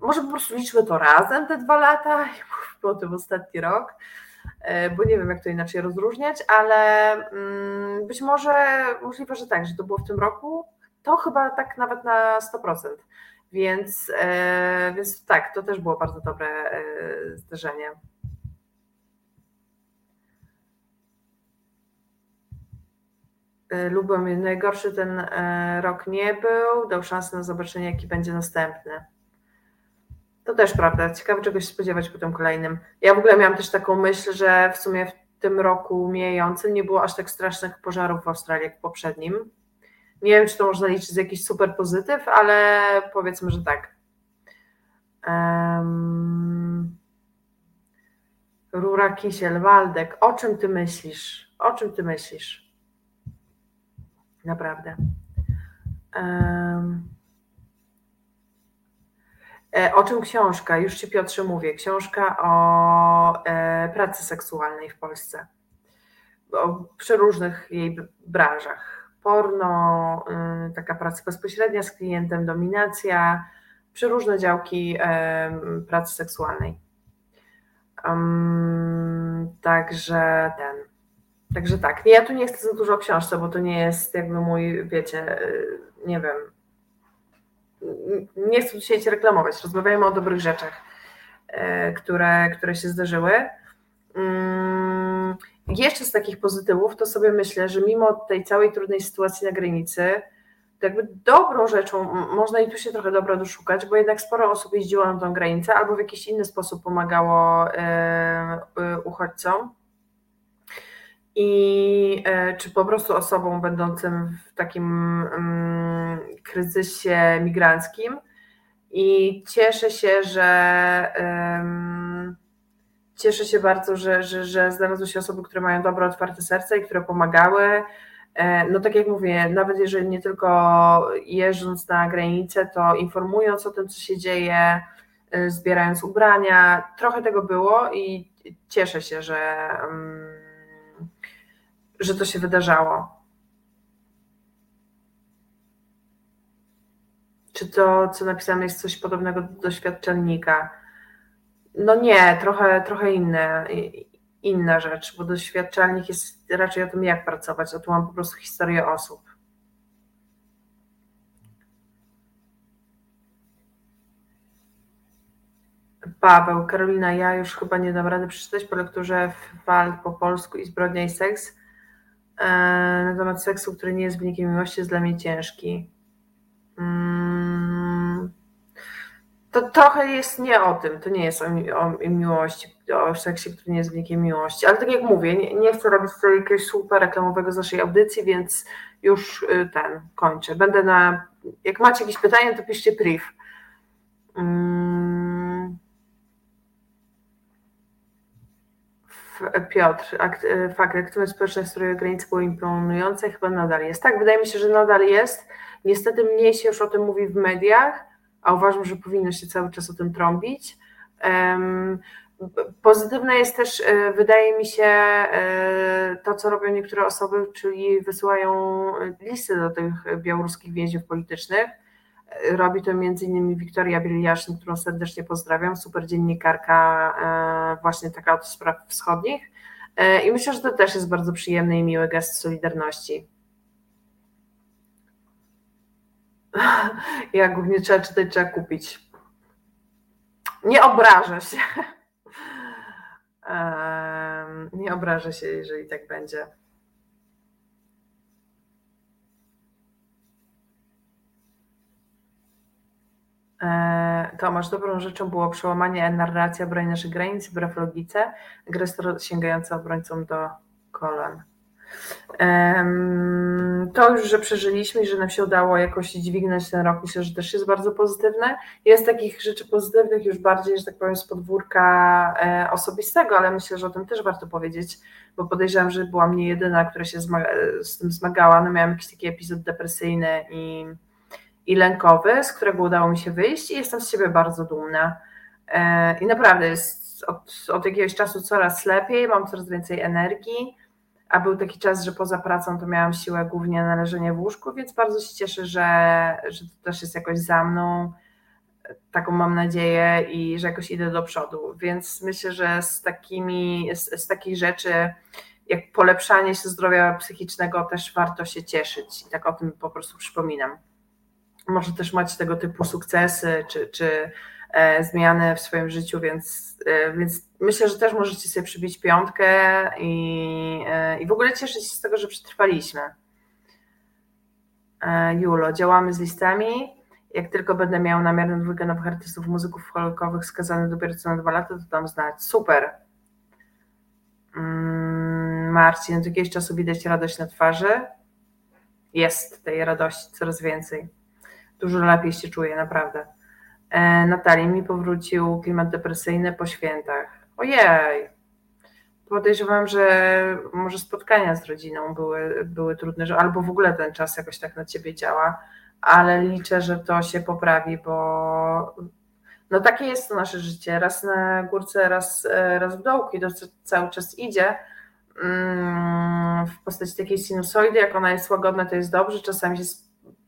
może po prostu liczmy to razem te dwa lata i mówmy o tym ostatni rok, e, bo nie wiem jak to inaczej rozróżniać, ale mm, być może możliwe, że tak, że to było w tym roku, to chyba tak nawet na 100%. Więc, e, więc tak, to też było bardzo dobre zdarzenie. E, Lubomir, najgorszy ten e, rok nie był, dał szansę na zobaczenie, jaki będzie następny. To też prawda, ciekawe czegoś spodziewać po tym kolejnym. Ja w ogóle miałam też taką myśl, że w sumie w tym roku mijającym nie było aż tak strasznych pożarów w Australii jak w poprzednim. Nie wiem, czy to można liczyć z jakiś super pozytyw, ale powiedzmy, że tak. Um... Rura Kisiel, Waldek, o czym ty myślisz? O czym ty myślisz? Naprawdę. E, o czym książka? Już Ci Piotrze mówię. Książka o e, pracy seksualnej w Polsce. O przeróżnych jej branżach. Porno, y, taka praca bezpośrednia z klientem, dominacja, przeróżne działki pracy seksualnej. Także ten. Także tak, ja tu nie chcę za dużo o książce, bo to nie jest jakby mój, wiecie, y, nie wiem, nie chcę dzisiaj się reklamować, rozmawiajmy o dobrych rzeczach, y, które, które się zdarzyły. Mm, jeszcze z takich pozytywów to sobie myślę, że mimo tej całej trudnej sytuacji na granicy, to jakby dobrą rzeczą, można i tu się trochę dobra doszukać, bo jednak sporo osób jeździło na tą granicę albo w jakiś inny sposób pomagało y, uchodźcom i e, czy po prostu osobom będącym w takim um, kryzysie migranckim. I cieszę się, że cieszę się bardzo, że, że, że znalazły się osoby, które mają dobre, otwarte serce i które pomagały. E, no tak jak mówię, nawet jeżeli nie tylko jeżdżąc na granicę, to informując o tym, co się dzieje, e, zbierając ubrania, trochę tego było i cieszę się, że um, że to się wydarzało. Czy to, co napisane jest coś podobnego do doświadczalnika? No nie, trochę, trochę inne, inna rzecz, bo doświadczalnik jest raczej o tym, jak pracować, a tu mam po prostu historię osób. Paweł, Karolina, ja już chyba nie dam rady przeczytać po lekturze Wal po polsku i Zbrodnia i Seks E, na temat seksu, który nie jest wynikiem miłości, jest dla mnie ciężki. Mm, to trochę jest nie o tym, to nie jest o, o miłości, o seksie, który nie jest wynikiem miłości, ale tak jak mówię, nie, nie chcę robić tutaj jakiegoś super reklamowego z naszej audycji, więc już y, ten kończę. Będę na, jak macie jakieś pytania, to piszcie priv. Mm. Piotr, akt, e, fakt, aktywność społeczna w której granicy były imponujące, chyba nadal jest. Tak, wydaje mi się, że nadal jest. Niestety mniej się już o tym mówi w mediach, a uważam, że powinno się cały czas o tym trąbić. Pozytywne jest też, e, wydaje mi się, e, to, co robią niektóre osoby, czyli wysyłają listy do tych białoruskich więźniów politycznych Robi to m.in. Wiktoria Bieliaszyn, którą serdecznie pozdrawiam, super dziennikarka e, właśnie taka od spraw wschodnich. E, I myślę, że to też jest bardzo przyjemny i miły gest solidarności. Jak głównie trzeba czytać, trzeba kupić. Nie obrażę się. Nie obrażę się, jeżeli tak będzie. E, Tomasz, dobrą rzeczą było przełamanie narracji obrony naszych granic wbrew logice, agresor sięgający obrońcom do kolan. To już, że przeżyliśmy i że nam się udało jakoś dźwignąć ten rok, myślę, że też jest bardzo pozytywne. Jest takich rzeczy pozytywnych już bardziej, że tak powiem, z podwórka e, osobistego, ale myślę, że o tym też warto powiedzieć, bo podejrzewam, że byłam nie jedyna, która się z tym zmagała. No miałam jakiś taki epizod depresyjny i i lękowy, z którego udało mi się wyjść i jestem z siebie bardzo dumna. E, I naprawdę jest od, od jakiegoś czasu coraz lepiej, mam coraz więcej energii, a był taki czas, że poza pracą to miałam siłę głównie na leżenie w łóżku, więc bardzo się cieszę, że, że to też jest jakoś za mną. Taką mam nadzieję i że jakoś idę do przodu. Więc myślę, że z takimi, z, z takich rzeczy, jak polepszanie się zdrowia psychicznego, też warto się cieszyć. I tak o tym po prostu przypominam. Może też macie tego typu sukcesy, czy, czy zmiany w swoim życiu, więc, e, więc myślę, że też możecie sobie przybić piątkę i, e, i w ogóle cieszyć się z tego, że przetrwaliśmy. Julo, działamy z listami. Jak tylko będę miał namiar na dwójkę nowych artystów, muzyków folkowych skazanych dopiero co na dwa lata, to dam znać. Super. Mm, Marcin, od jakiegoś czasu widać radość na twarzy. Jest tej radości coraz więcej. Dużo lepiej się czuję, naprawdę. E, Natalii mi powrócił klimat depresyjny po świętach. Ojej. Podejrzewam, że może spotkania z rodziną były, były trudne, że albo w ogóle ten czas jakoś tak na ciebie działa, ale liczę, że to się poprawi, bo no takie jest to nasze życie. Raz na górce, raz, raz w dołku i to cały czas idzie mm, w postaci takiej sinusoidy. Jak ona jest łagodna, to jest dobrze. Czasami się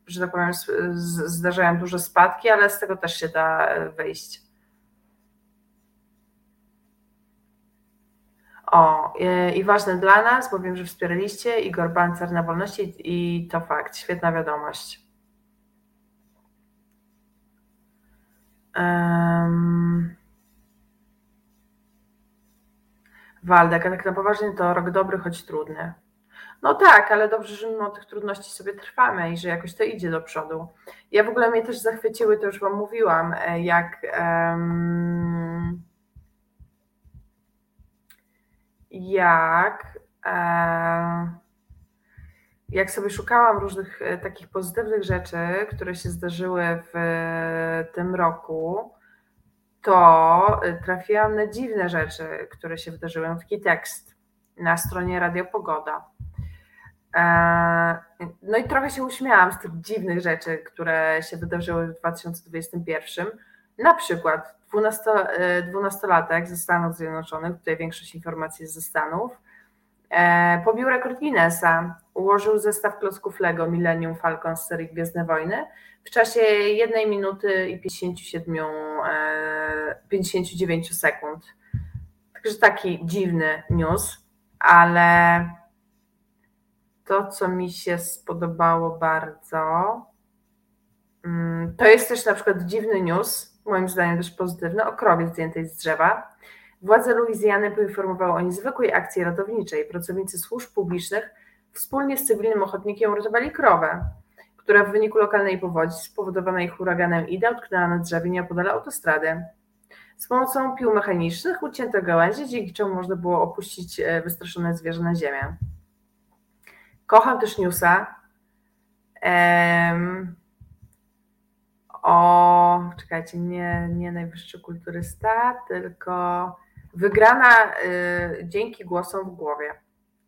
że tak powiem, zdarzają duże spadki, ale z tego też się da e, wyjść. O, e, i ważne dla nas, bo wiem, że wspieraliście Igor Bancer na wolności i to fakt, świetna wiadomość. Um, Waldek, a tak na poważnie to rok dobry, choć trudny. No tak, ale dobrze, że mimo tych trudności sobie trwamy i że jakoś to idzie do przodu. Ja w ogóle mnie też zachwyciły, to już Wam mówiłam, e, jak. Jak. Um, jak sobie szukałam różnych e, takich pozytywnych rzeczy, które się zdarzyły w tym roku, to trafiłam na dziwne rzeczy, które się wydarzyły. Taki tekst na stronie Radio Pogoda E, no i trochę się uśmiałam z tych dziwnych rzeczy, które się wydarzyły w 2021. Na przykład 12-latek e, ze Stanów Zjednoczonych, tutaj większość informacji jest ze Stanów, e, pobił rekord Guinnessa. Ułożył zestaw klocków Lego Millennium Falcon z serii Gwiezdne Wojny w czasie 1 minuty i 57, 59 sekund. Także taki dziwny news, ale to, co mi się spodobało bardzo, mm, to jest też na przykład dziwny news, moim zdaniem też pozytywny, o krowie zdjętej z drzewa. Władze Luizjany poinformowały o niezwykłej akcji ratowniczej. Pracownicy służb publicznych wspólnie z cywilnym ochotnikiem uratowali krowę, która w wyniku lokalnej powodzi spowodowanej huraganem Ida utknęła na drzewie nieopodal autostrady. Z pomocą pił mechanicznych ucięto gałęzie, dzięki czemu można było opuścić e, wystraszone zwierzę na ziemię. Kocham też newsa. Um, o, czekajcie, nie, nie najwyższy kulturysta, tylko wygrana y, dzięki głosom w głowie.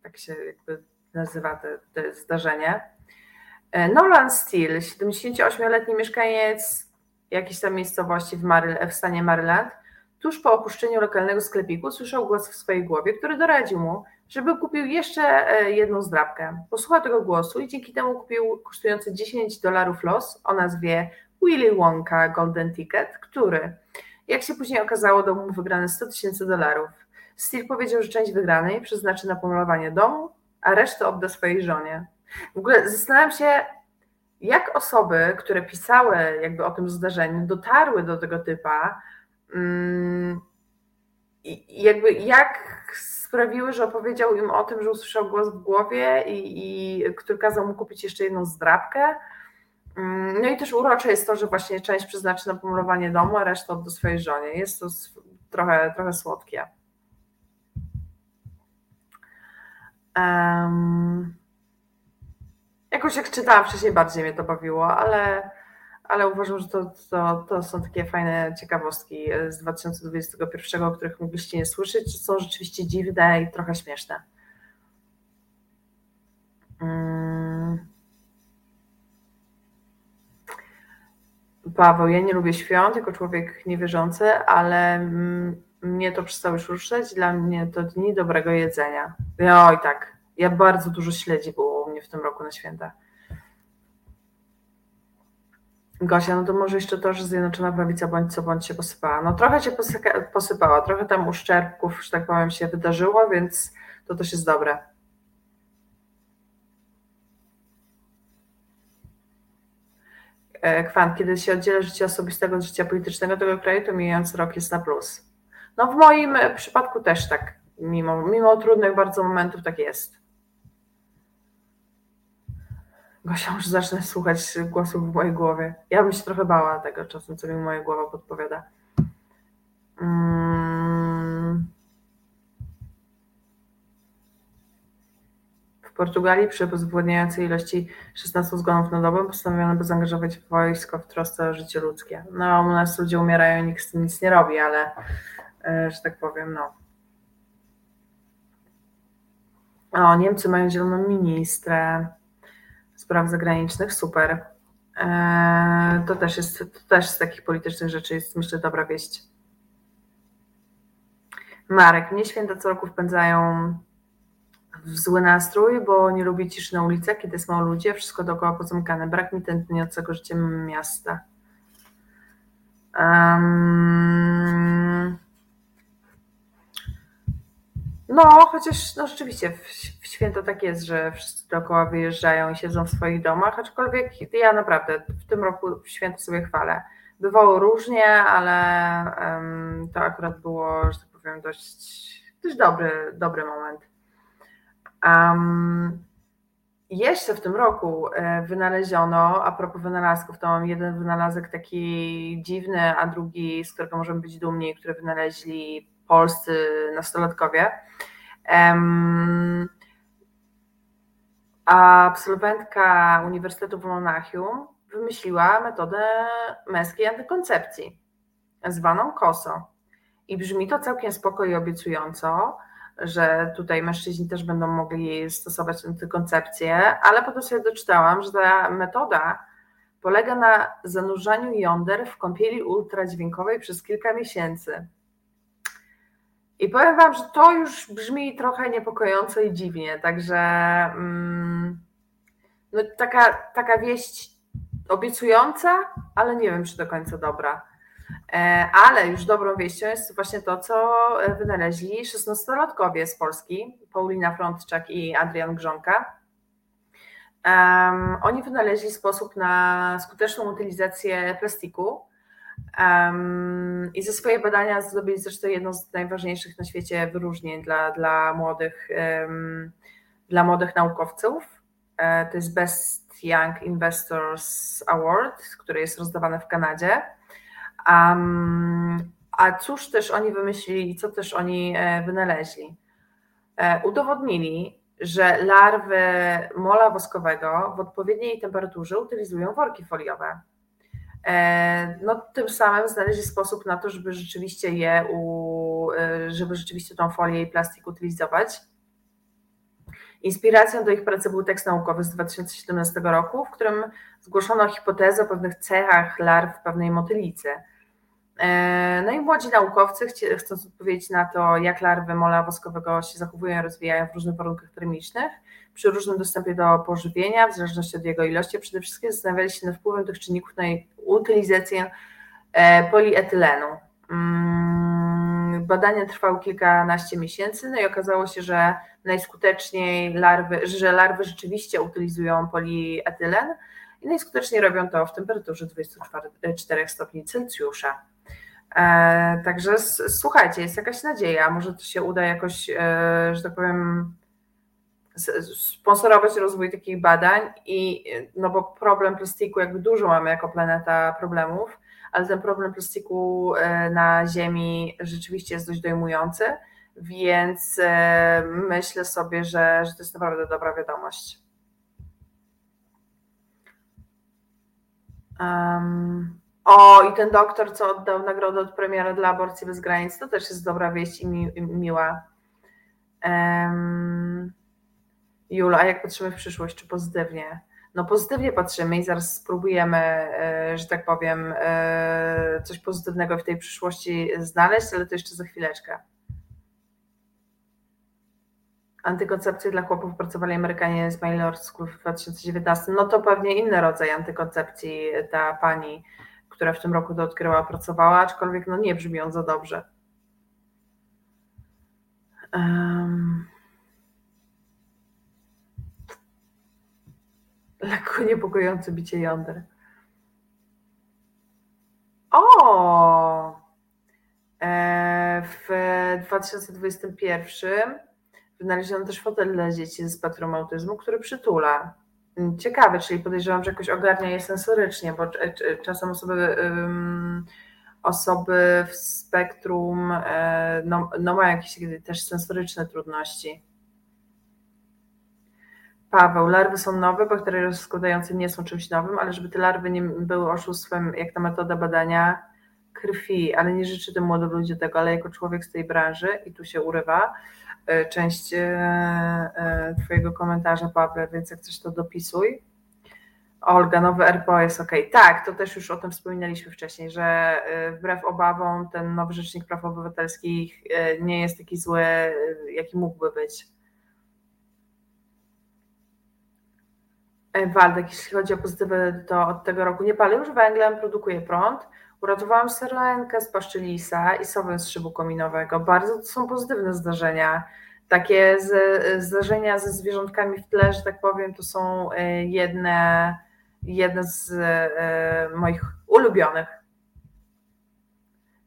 Tak się jakby nazywa to, to zdarzenie. E, Nolan Steele, 78-letni mieszkaniec jakiejś tam miejscowości w, Mary, w stanie Maryland, tuż po opuszczeniu lokalnego sklepiku słyszał głos w swojej głowie, który doradził mu, żeby kupił jeszcze e, jedną zdrabkę. Posłuchał tego głosu i dzięki temu kupił kosztujący 10 dolarów los o nazwie Willy Wonka Golden Ticket, który, jak się później okazało, dał mu wygrane 100 tysięcy dolarów. Steve powiedział, że część wygranej przeznaczy na pomalowanie domu, a resztę odda swojej żonie. W ogóle zastanawiam się, jak osoby, które pisały jakby o tym zdarzeniu, dotarły do tego typa, mm, i jakby jak sprawiły, że opowiedział im o tym, że usłyszał głos w głowie i, i który kazał mu kupić jeszcze jedną zdrabkę. Mm, no i też urocze jest to, że właśnie część przeznaczy na pomalowanie domu, a resztę do swojej żonie. Jest to trochę, trochę słodkie. Um, jakoś jak czytałam wcześniej, bardziej mnie to bawiło, ale ale uważam, że to, to, to są takie fajne ciekawostki z 2021, o których mogliście nie słyszeć. Są rzeczywiście dziwne i trochę śmieszne. Hmm. Paweł, ja nie lubię świąt jako człowiek niewierzący, ale mm, mnie to przestało już ruszać, dla mnie to dni dobrego jedzenia. Oj tak, ja bardzo dużo śledzi było u mnie w tym roku na święta. Gosia, no to może jeszcze to, że Zjednoczona Prawica bądź co bądź się posypała. No trochę się posypała, trochę tam uszczerbków, że tak powiem, się wydarzyło, więc to też jest dobre. E, Kwan, kiedy się oddziela życie osobistego od życia politycznego tego kraju, to mijający rok jest na plus. No w moim przypadku też tak, mimo, mimo trudnych bardzo momentów tak jest. Gosia, już zacznę słuchać głosów w mojej głowie. Ja bym się trochę bała tego czasem, co mi moja głowa podpowiada. Mm. W Portugalii przy bezwładniającej ilości 16 zgonów na dobę postanowiono by zaangażować wojsko w trosce o życie ludzkie. No, u nas ludzie umierają nikt z tym nic nie robi, ale e, że tak powiem, no. O, Niemcy mają zieloną ministrę spraw zagranicznych, super. E, to też jest, to też z takich politycznych rzeczy jest, myślę, dobra wieść. Marek, mnie święta co roku wpędzają w zły nastrój, bo nie lubię ciszy na ulicach, kiedy jest mało ludzi, a wszystko dookoła pozamykane. Brak mi tętniącego życia miasta. Um, no, chociaż no rzeczywiście w, w święto tak jest, że wszyscy dookoła wyjeżdżają i siedzą w swoich domach, aczkolwiek ja naprawdę w tym roku w święto sobie chwalę. Bywało różnie, ale um, to akurat było, że tak powiem, dość, dość dobry, dobry moment. Um, jeszcze w tym roku e, wynaleziono, a propos wynalazków, to mam jeden wynalazek taki dziwny, a drugi, z którego możemy być dumni, który wynaleźli polscy nastolatkowie. A absolwentka Uniwersytetu w Monachium wymyśliła metodę męskiej antykoncepcji, zwaną KOSO. I brzmi to całkiem spoko i obiecująco, że tutaj mężczyźni też będą mogli stosować antykoncepcję, ale potem sobie doczytałam, że ta metoda polega na zanurzaniu jąder w kąpieli ultradźwiękowej przez kilka miesięcy. I powiem Wam, że to już brzmi trochę niepokojąco i dziwnie, także mm, no taka, taka wieść obiecująca, ale nie wiem, czy do końca dobra. E, ale już dobrą wieścią jest właśnie to, co wynaleźli 16-latkowie z Polski, Paulina Frontczak i Adrian Grzonka. Um, oni wynaleźli sposób na skuteczną utylizację plastiku Um, I ze swoje badania zdobyli zresztą jedno z najważniejszych na świecie wyróżnień dla, dla, młodych, um, dla młodych naukowców. E, to jest Best Young Investors Award, który jest rozdawany w Kanadzie. Um, a cóż też oni wymyślili i co też oni e, wynaleźli? E, udowodnili, że larwy mola woskowego w odpowiedniej temperaturze utylizują worki foliowe. E, no, tym samym znaleźli sposób na to, żeby rzeczywiście je, u, e, żeby rzeczywiście tą folię i plastik utylizować. Inspiracją do ich pracy był tekst naukowy z 2017 roku, w którym zgłoszono hipotezę o pewnych cechach larw pewnej motylicy. E, no i młodzi naukowcy, chcąc odpowiedzieć na to, jak larwy mola woskowego się zachowują i rozwijają w różnych warunkach termicznych, przy różnym dostępie do pożywienia, w zależności od jego ilości, przede wszystkim zastanawiali się nad wpływem tych czynników na utylizację e, polietylenu. Mm, badania trwały kilkanaście miesięcy, no i okazało się, że najskuteczniej larwy, że larwy rzeczywiście utylizują polietylen i najskuteczniej robią to w temperaturze 24 stopni Celsjusza. E, także słuchajcie, jest jakaś nadzieja, może to się uda jakoś, e, że tak powiem, sponsorować rozwój takich badań i no bo problem plastiku, jakby dużo mamy jako planeta problemów, ale ten problem plastiku e, na Ziemi rzeczywiście jest dość dojmujący, więc e, myślę sobie, że, że to jest naprawdę dobra wiadomość. Um, o, i ten doktor, co oddał nagrodę od premiera dla aborcji bez granic, to też jest dobra wieść i, mi, i miła. Um, Jula, a jak patrzymy w przyszłość, czy pozytywnie? no pozytywnie patrzymy i zaraz spróbujemy, e, że tak powiem, e, coś pozytywnego w tej przyszłości znaleźć, ale to jeszcze za chwileczkę. Antykoncepcję dla chłopów pracowali Amerykanie z Mailor w 2019. No to pewnie inny rodzaj antykoncepcji ta pani, która w tym roku to odkryła, pracowała, aczkolwiek no nie brzmi on za dobrze. Um. Lekko niepokojące bicie jąder. O! E, w 2021 wynaleziono też fotel dla dzieci ze spektrum autyzmu, który przytula. Ciekawe, czyli podejrzewam, że jakoś ogarnia je sensorycznie, bo czasem osoby, osoby w spektrum e, no, no mają jakieś też sensoryczne trudności. Paweł, larwy są nowe, bakterie rozkładające nie są czymś nowym, ale żeby te larwy nie były oszustwem, jak ta metoda badania krwi, ale nie życzę tym młodym ludziom tego, ale jako człowiek z tej branży, i tu się urywa e, część e, e, Twojego komentarza, Paweł, więc jak coś to dopisuj. Olga, nowy RPO jest ok. Tak, to też już o tym wspominaliśmy wcześniej, że wbrew obawom ten nowy Rzecznik Praw Obywatelskich nie jest taki zły, jaki mógłby być. Waldek, jeśli chodzi o pozytywy, to od tego roku nie palę już węglem, produkuję prąd. Uratowałam serlenkę z paszczy lisa i sowę z szybu kominowego. Bardzo to są pozytywne zdarzenia. Takie z, zdarzenia ze zwierzątkami w tle, że tak powiem, to są e, jedne, jedne z e, moich ulubionych.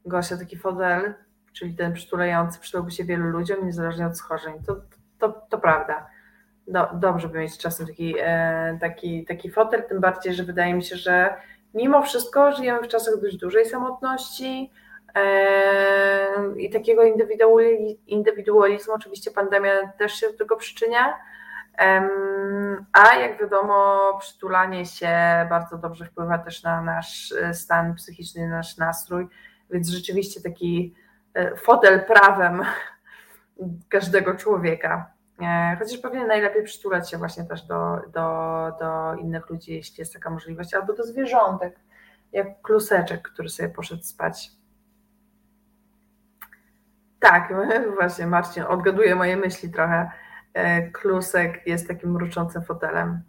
Gosia, taki fodel, czyli ten przytulający, przydałby się wielu ludziom, niezależnie od schorzeń. To, to, to prawda do, dobrze by mieć czasem taki, e, taki, taki fotel, tym bardziej, że wydaje mi się, że mimo wszystko żyjemy w czasach dość dużej samotności e, i takiego indywidualizmu. Oczywiście pandemia też się do tego przyczynia. A jak wiadomo, przytulanie się bardzo dobrze wpływa też na nasz e, stan psychiczny, na nasz nastrój, więc rzeczywiście taki fotel prawem każdego człowieka. E, chociaż pewnie najlepiej przytulać się właśnie też do, do, do innych ludzi, jeśli jest taka możliwość, albo do zwierzątek, jak kluseczek, który sobie poszedł spać. Tak, właśnie Marcin odgaduje moje myśli trochę. E, klusek jest takim mruczącym fotelem.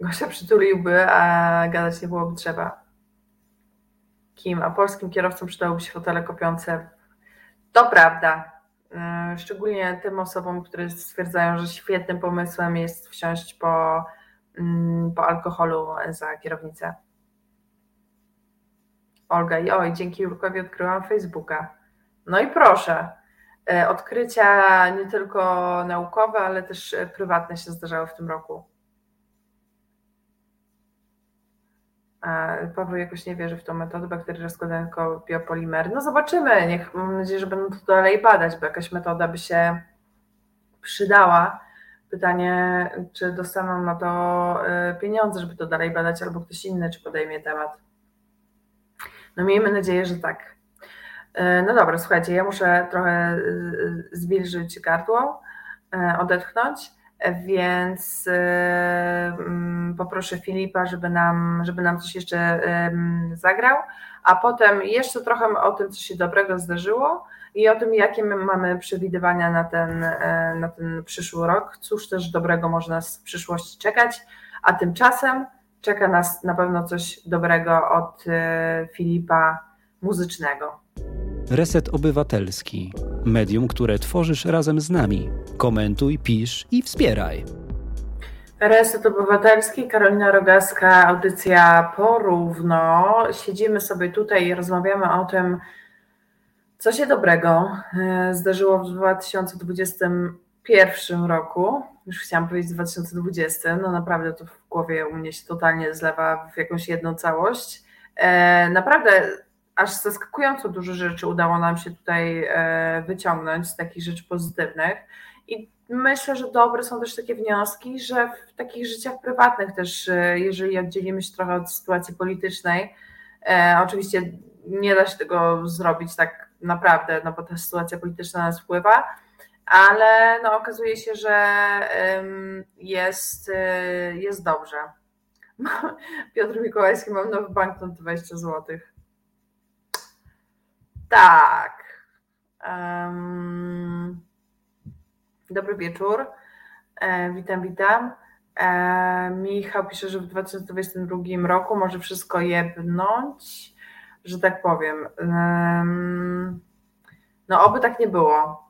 Gosia przytuliłby, a gadać nie byłoby trzeba. Kim? A polskim kierowcom przydałyby się fotele kopiące. To prawda. E, szczególnie tym osobom, które stwierdzają, że świetnym pomysłem jest wsiąść po, mm, po alkoholu za kierownicę. Olga i oj, dzięki Jurkowi odkryłam Facebooka. No i proszę, e, odkrycia nie tylko naukowe, ale też prywatne się zdarzały w tym roku. Paweł jakoś nie wierzy w tą metodę bakterii rozkładają tylko biopolimery. No zobaczymy, niech, mam nadzieję, że będą to dalej badać, bo jakaś metoda by się przydała. Pytanie, czy dostaną na to y, pieniądze, żeby to dalej badać, albo ktoś inny, czy podejmie temat. No miejmy nadzieję, że tak. Y, no dobra, słuchajcie, ja muszę trochę y, zwilżyć gardło, odetchnąć więc mm, poproszę Filipa, żeby nam, żeby nam coś jeszcze zagrał, a potem jeszcze trochę o tym, co się dobrego zdarzyło i o tym, jakie my mamy przewidywania na ten, e, na ten przyszły rok, cóż też dobrego można z przyszłości czekać, a tymczasem czeka nas na pewno coś dobrego od e, Filipa muzycznego. Reset Obywatelski. Medium, które tworzysz razem z nami. Komentuj, pisz i wspieraj. Reset Obywatelski, Karolina Rogaska, audycja porówno. Siedzimy sobie tutaj i rozmawiamy o tym, co się dobrego e, zdarzyło w 2021 roku. Już chciałam powiedzieć 2020, no naprawdę to w głowie u mnie się totalnie zlewa w jakąś jedną całość. E, naprawdę aż zaskakująco dużo rzeczy udało nam się tutaj e, wyciągnąć z takich rzeczy pozytywnych. I myślę, że dobre są też takie wnioski, że w takich życiach prywatnych też, e, jeżeli oddzielimy się trochę od sytuacji politycznej, e, oczywiście nie da się tego zrobić tak naprawdę, no bo ta sytuacja polityczna na nas wpływa, ale no, okazuje się, że jest, jest dobrze. Piotr Mikołajski, mam nowy banknot 20 zł. Tak. Um, dobry wieczór. E, witam, witam. E, Michał pisze, że w 2022 roku może wszystko jebnąć, że tak powiem. Um, no, oby tak nie było.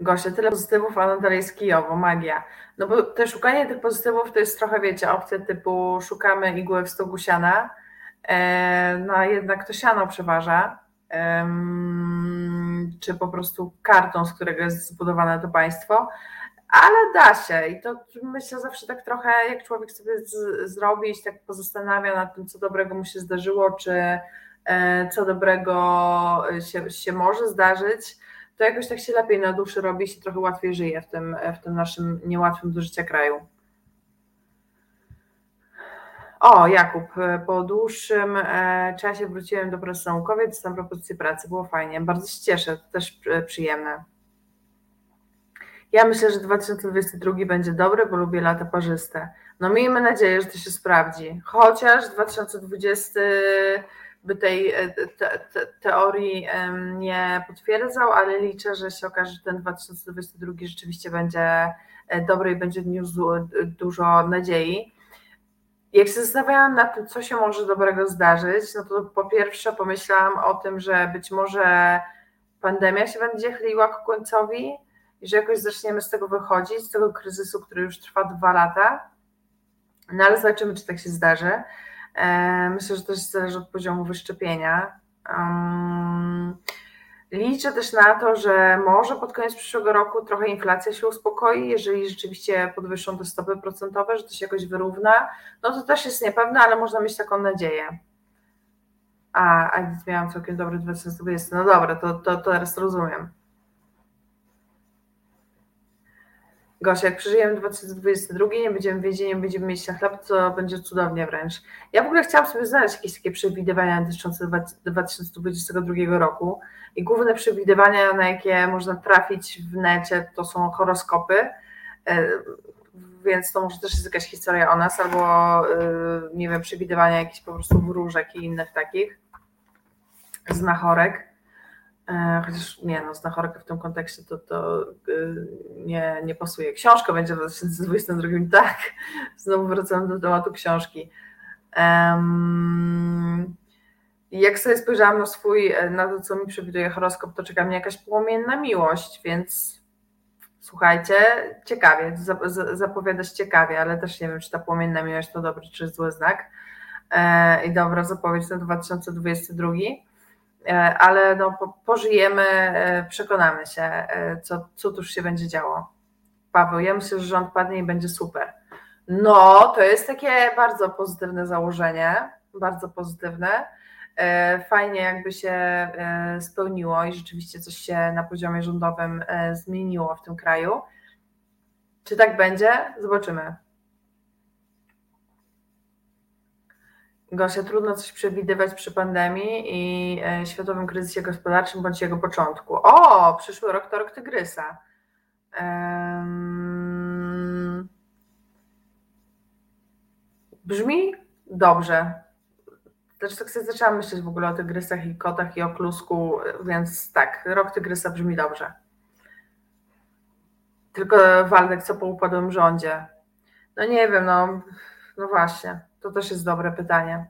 Gosia, tyle pozytywów, a nadal jest Kijowo, magia. No bo te szukanie tych pozytywów to jest trochę, wiecie, opcja typu szukamy igły w stogu siana, no a jednak to siano przeważa, czy po prostu kartą, z którego jest zbudowane to państwo, ale da się i to myślę zawsze tak trochę, jak człowiek sobie z, zrobi i się tak pozastanawia nad tym, co dobrego mu się zdarzyło, czy e, co dobrego się, się może zdarzyć, to jakoś tak się lepiej na duszy robi, się trochę łatwiej żyje w tym, w tym naszym niełatwym do życia kraju. O, Jakub, po dłuższym e, czasie wróciłem do pracy naukowej, dostałem propozycję pracy, było fajnie, bardzo się cieszę, to też e, przyjemne. Ja myślę, że 2022 będzie dobry, bo lubię lata parzyste. No miejmy nadzieję, że to się sprawdzi. Chociaż 2020 by tej e, te, te, teorii nie potwierdzał, ale liczę, że się okaże, że ten 2022 rzeczywiście będzie dobry i będzie niósł dużo nadziei. Jak się zastanawiałam nad tym, co się może dobrego zdarzyć, no to po pierwsze pomyślałam o tym, że być może pandemia się będzie chyliła ku końcowi i że jakoś zaczniemy z tego wychodzić, z tego kryzysu, który już trwa dwa lata. No ale zobaczymy, czy tak się zdarzy. E, myślę, że to też zależy od poziomu wyszczepienia. Liczę też na to, że może pod koniec przyszłego roku trochę inflacja się uspokoi, jeżeli rzeczywiście podwyższą te stopy procentowe, że to się jakoś wyrówna. No to też jest niepewne, ale można mieć taką nadzieję. A, a miałam całkiem dobry 2020. No dobra, to, to, to teraz rozumiem. Gosia, jak przeżyjemy 2022, nie będziemy wiedzieli, nie będziemy mieć na chleb, to będzie cudownie wręcz. Ja w ogóle chciałam sobie znaleźć jakieś takie przewidywania dotyczące 2022 roku i główne przewidywania, na jakie można trafić w necie, to są horoskopy, e, więc to może też jest jakaś historia o nas, albo e, nie wiem, przewidywania jakichś po prostu wróżek i innych takich, znachorek. E, chociaż nie, no, znachorka w tym kontekście to, to nie, nie pasuje. Książka będzie w 2022, tak. Znowu wracam do tematu książki. Um, jak sobie spojrzałam na swój, na to, co mi przewiduje horoskop, to czeka mnie jakaś płomienna miłość, więc słuchajcie, ciekawie, zapowiada się ciekawie, ale też nie wiem, czy ta płomienna miłość to dobry czy zły znak. E, I dobra zapowiedź na 2022. E, ale no, pożyjemy, e, przekonamy się, e, co, co tuż się będzie działo. Paweł, ja myślę, że rząd padnie i będzie super. No, to jest takie bardzo pozytywne założenie, bardzo pozytywne. Fajnie, jakby się spełniło i rzeczywiście coś się na poziomie rządowym zmieniło w tym kraju. Czy tak będzie? Zobaczymy. Gosia, trudno coś przewidywać przy pandemii i e, światowym kryzysie gospodarczym bądź jego początku. O, przyszły rok to rok tygrysa. Brzmi dobrze. Też tak sobie zaczęłam myśleć w ogóle o tygrysach i kotach i o klusku, więc tak, rok tygrysa brzmi dobrze. Tylko Waldek, co po upadłym rządzie? No nie wiem, no, no właśnie. To też jest dobre pytanie,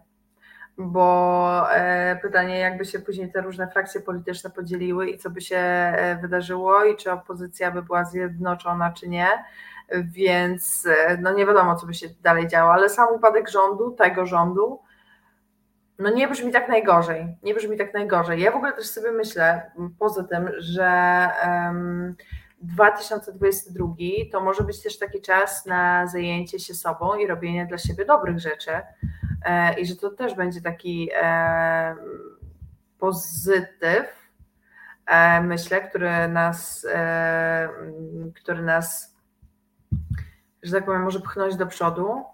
bo e, pytanie, jakby się później te różne frakcje polityczne podzieliły i co by się e, wydarzyło i czy opozycja by była zjednoczona, czy nie. Więc e, no nie wiadomo, co by się dalej działo, ale sam upadek rządu, tego rządu, no nie brzmi tak najgorzej. Nie brzmi tak najgorzej. Ja w ogóle też sobie myślę, poza tym, że. Um, 2022 to może być też taki czas na zajęcie się sobą i robienie dla siebie dobrych rzeczy. E, I że to też będzie taki e, pozytyw, e, myślę, który nas, który nas, że tak powiem, może pchnąć do przodu.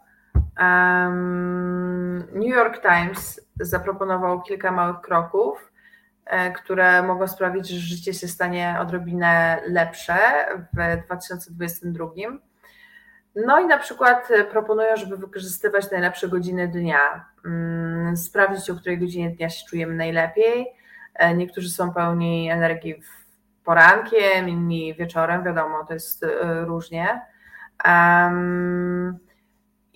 New York Times zaproponował kilka małych kroków które mogą sprawić, że życie się stanie odrobinę lepsze w 2022. No i na przykład proponują, żeby wykorzystywać najlepsze godziny dnia, mm, sprawdzić, o której godzinie dnia się czujemy najlepiej. Niektórzy są pełni energii porankiem, inni wieczorem, wiadomo, to jest różnie. Um,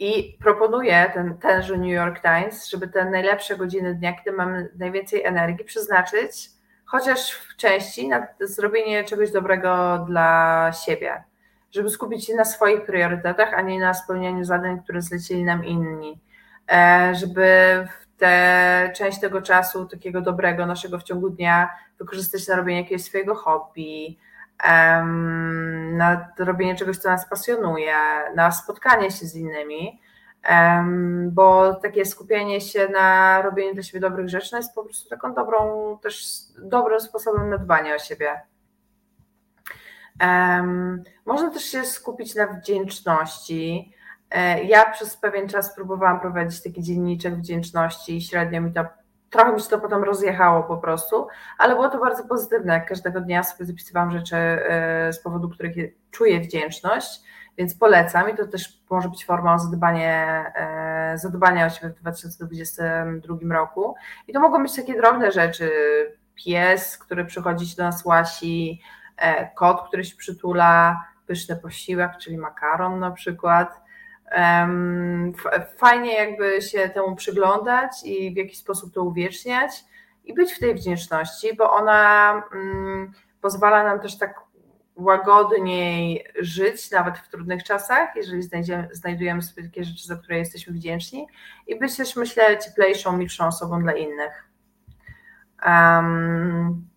I proponuję ten, tenże New York Times, żeby te najlepsze godziny dnia, kiedy mamy najwięcej energii, przeznaczyć chociaż w części na zrobienie czegoś dobrego dla siebie, żeby skupić się na swoich priorytetach, a nie na spełnianiu zadań, które zlecili nam inni. E, żeby tę część tego czasu takiego dobrego naszego w ciągu dnia wykorzystać na robienie jakiegoś swojego hobby, na robienie czegoś, co nas pasjonuje, na spotkanie się z innymi, bo takie skupienie się na robieniu dla siebie dobrych rzeczy no jest po prostu taką dobrą, też dobrym sposobem na dbanie o siebie. Można też się skupić na wdzięczności. E, ja przez pewien czas próbowałam prowadzić taki dzienniczek wdzięczności i średnio mi to trochę mi się to potem rozjechało po prostu, ale było to bardzo pozytywne. Każdego dnia sobie zapisywałam rzeczy e, z powodu których czuję wdzięczność, więc polecam i to też może być forma zadbania, e, zadbania o siebie w 2022 roku. I to mogą być takie drobne rzeczy. Pies, który przychodzi do nas łasi, e, kot, który się przytula, pyszny posiłek, czyli makaron na przykład Fajnie jakby się temu przyglądać i w jakiś sposób to uwieczniać i być w tej wdzięczności, bo ona mm, pozwala nam też tak łagodniej żyć, nawet w trudnych czasach, jeżeli znajdujemy sobie takie rzeczy, za które jesteśmy wdzięczni i być też, myślę, cieplejszą, milszą osobą dla innych. Um,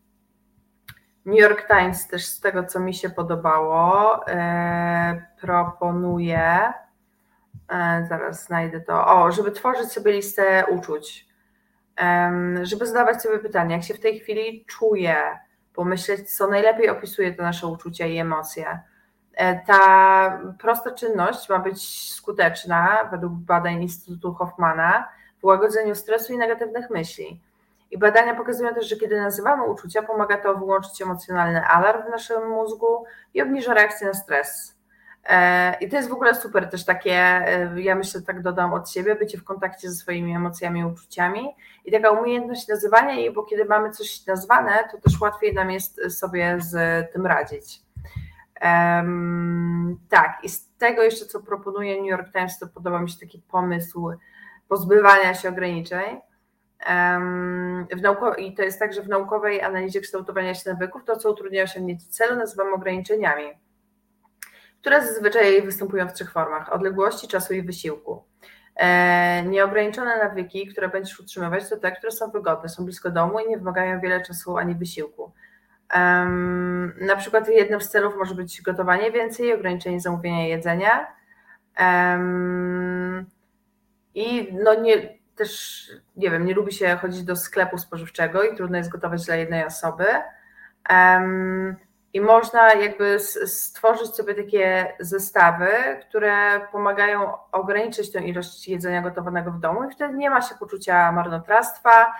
New York Times też z tego, co mi się podobało, e, proponuje zaraz znajdę to. O, żeby tworzyć sobie listę uczuć. Żeby zadawać sobie pytania, jak się w tej chwili czuję, pomyśleć, co najlepiej opisuje te nasze uczucia i emocje. E, ta prosta czynność ma być skuteczna, według badań Instytutu Hoffmana, w łagodzeniu stresu i negatywnych myśli. I badania pokazują też, że kiedy nazywamy uczucia, pomaga to wyłączyć emocjonalny alarm w naszym mózgu i obniża reakcję na stres. E, I to jest w ogóle super też takie, e, ja myślę, tak dodam od siebie, bycie w kontakcie ze swoimi emocjami uczuciami i taka umiejętność nazywania jej, bo kiedy mamy coś nazwane, to też łatwiej nam jest sobie z tym radzić. Um, tak, i z tego jeszcze, co proponuje New York Times, to podoba mi się taki pomysł pozbywania się ograniczeń. Um, w I to jest tak, że w naukowej analizie kształtowania się nawyków to, co utrudnia osiągnięcie celu, nazywamy ograniczeniami które zazwyczaj występują w trzech formach: odległości, czasu i wysiłku. E, nieograniczone nawyki, które będziesz utrzymywać, to te, które są wygodne, są blisko domu i nie wymagają wiele czasu ani wysiłku. Na przykład jednym z celów może być gotowanie więcej, ograniczenie zamówienia jedzenia. I no nie, też nie wiem, nie lubi się chodzić do sklepu spożywczego i trudno jest gotować dla jednej osoby. I można jakby stworzyć sobie takie zestawy, które pomagają ograniczyć tę ilość jedzenia gotowanego w domu i wtedy nie ma się poczucia marnotrawstwa.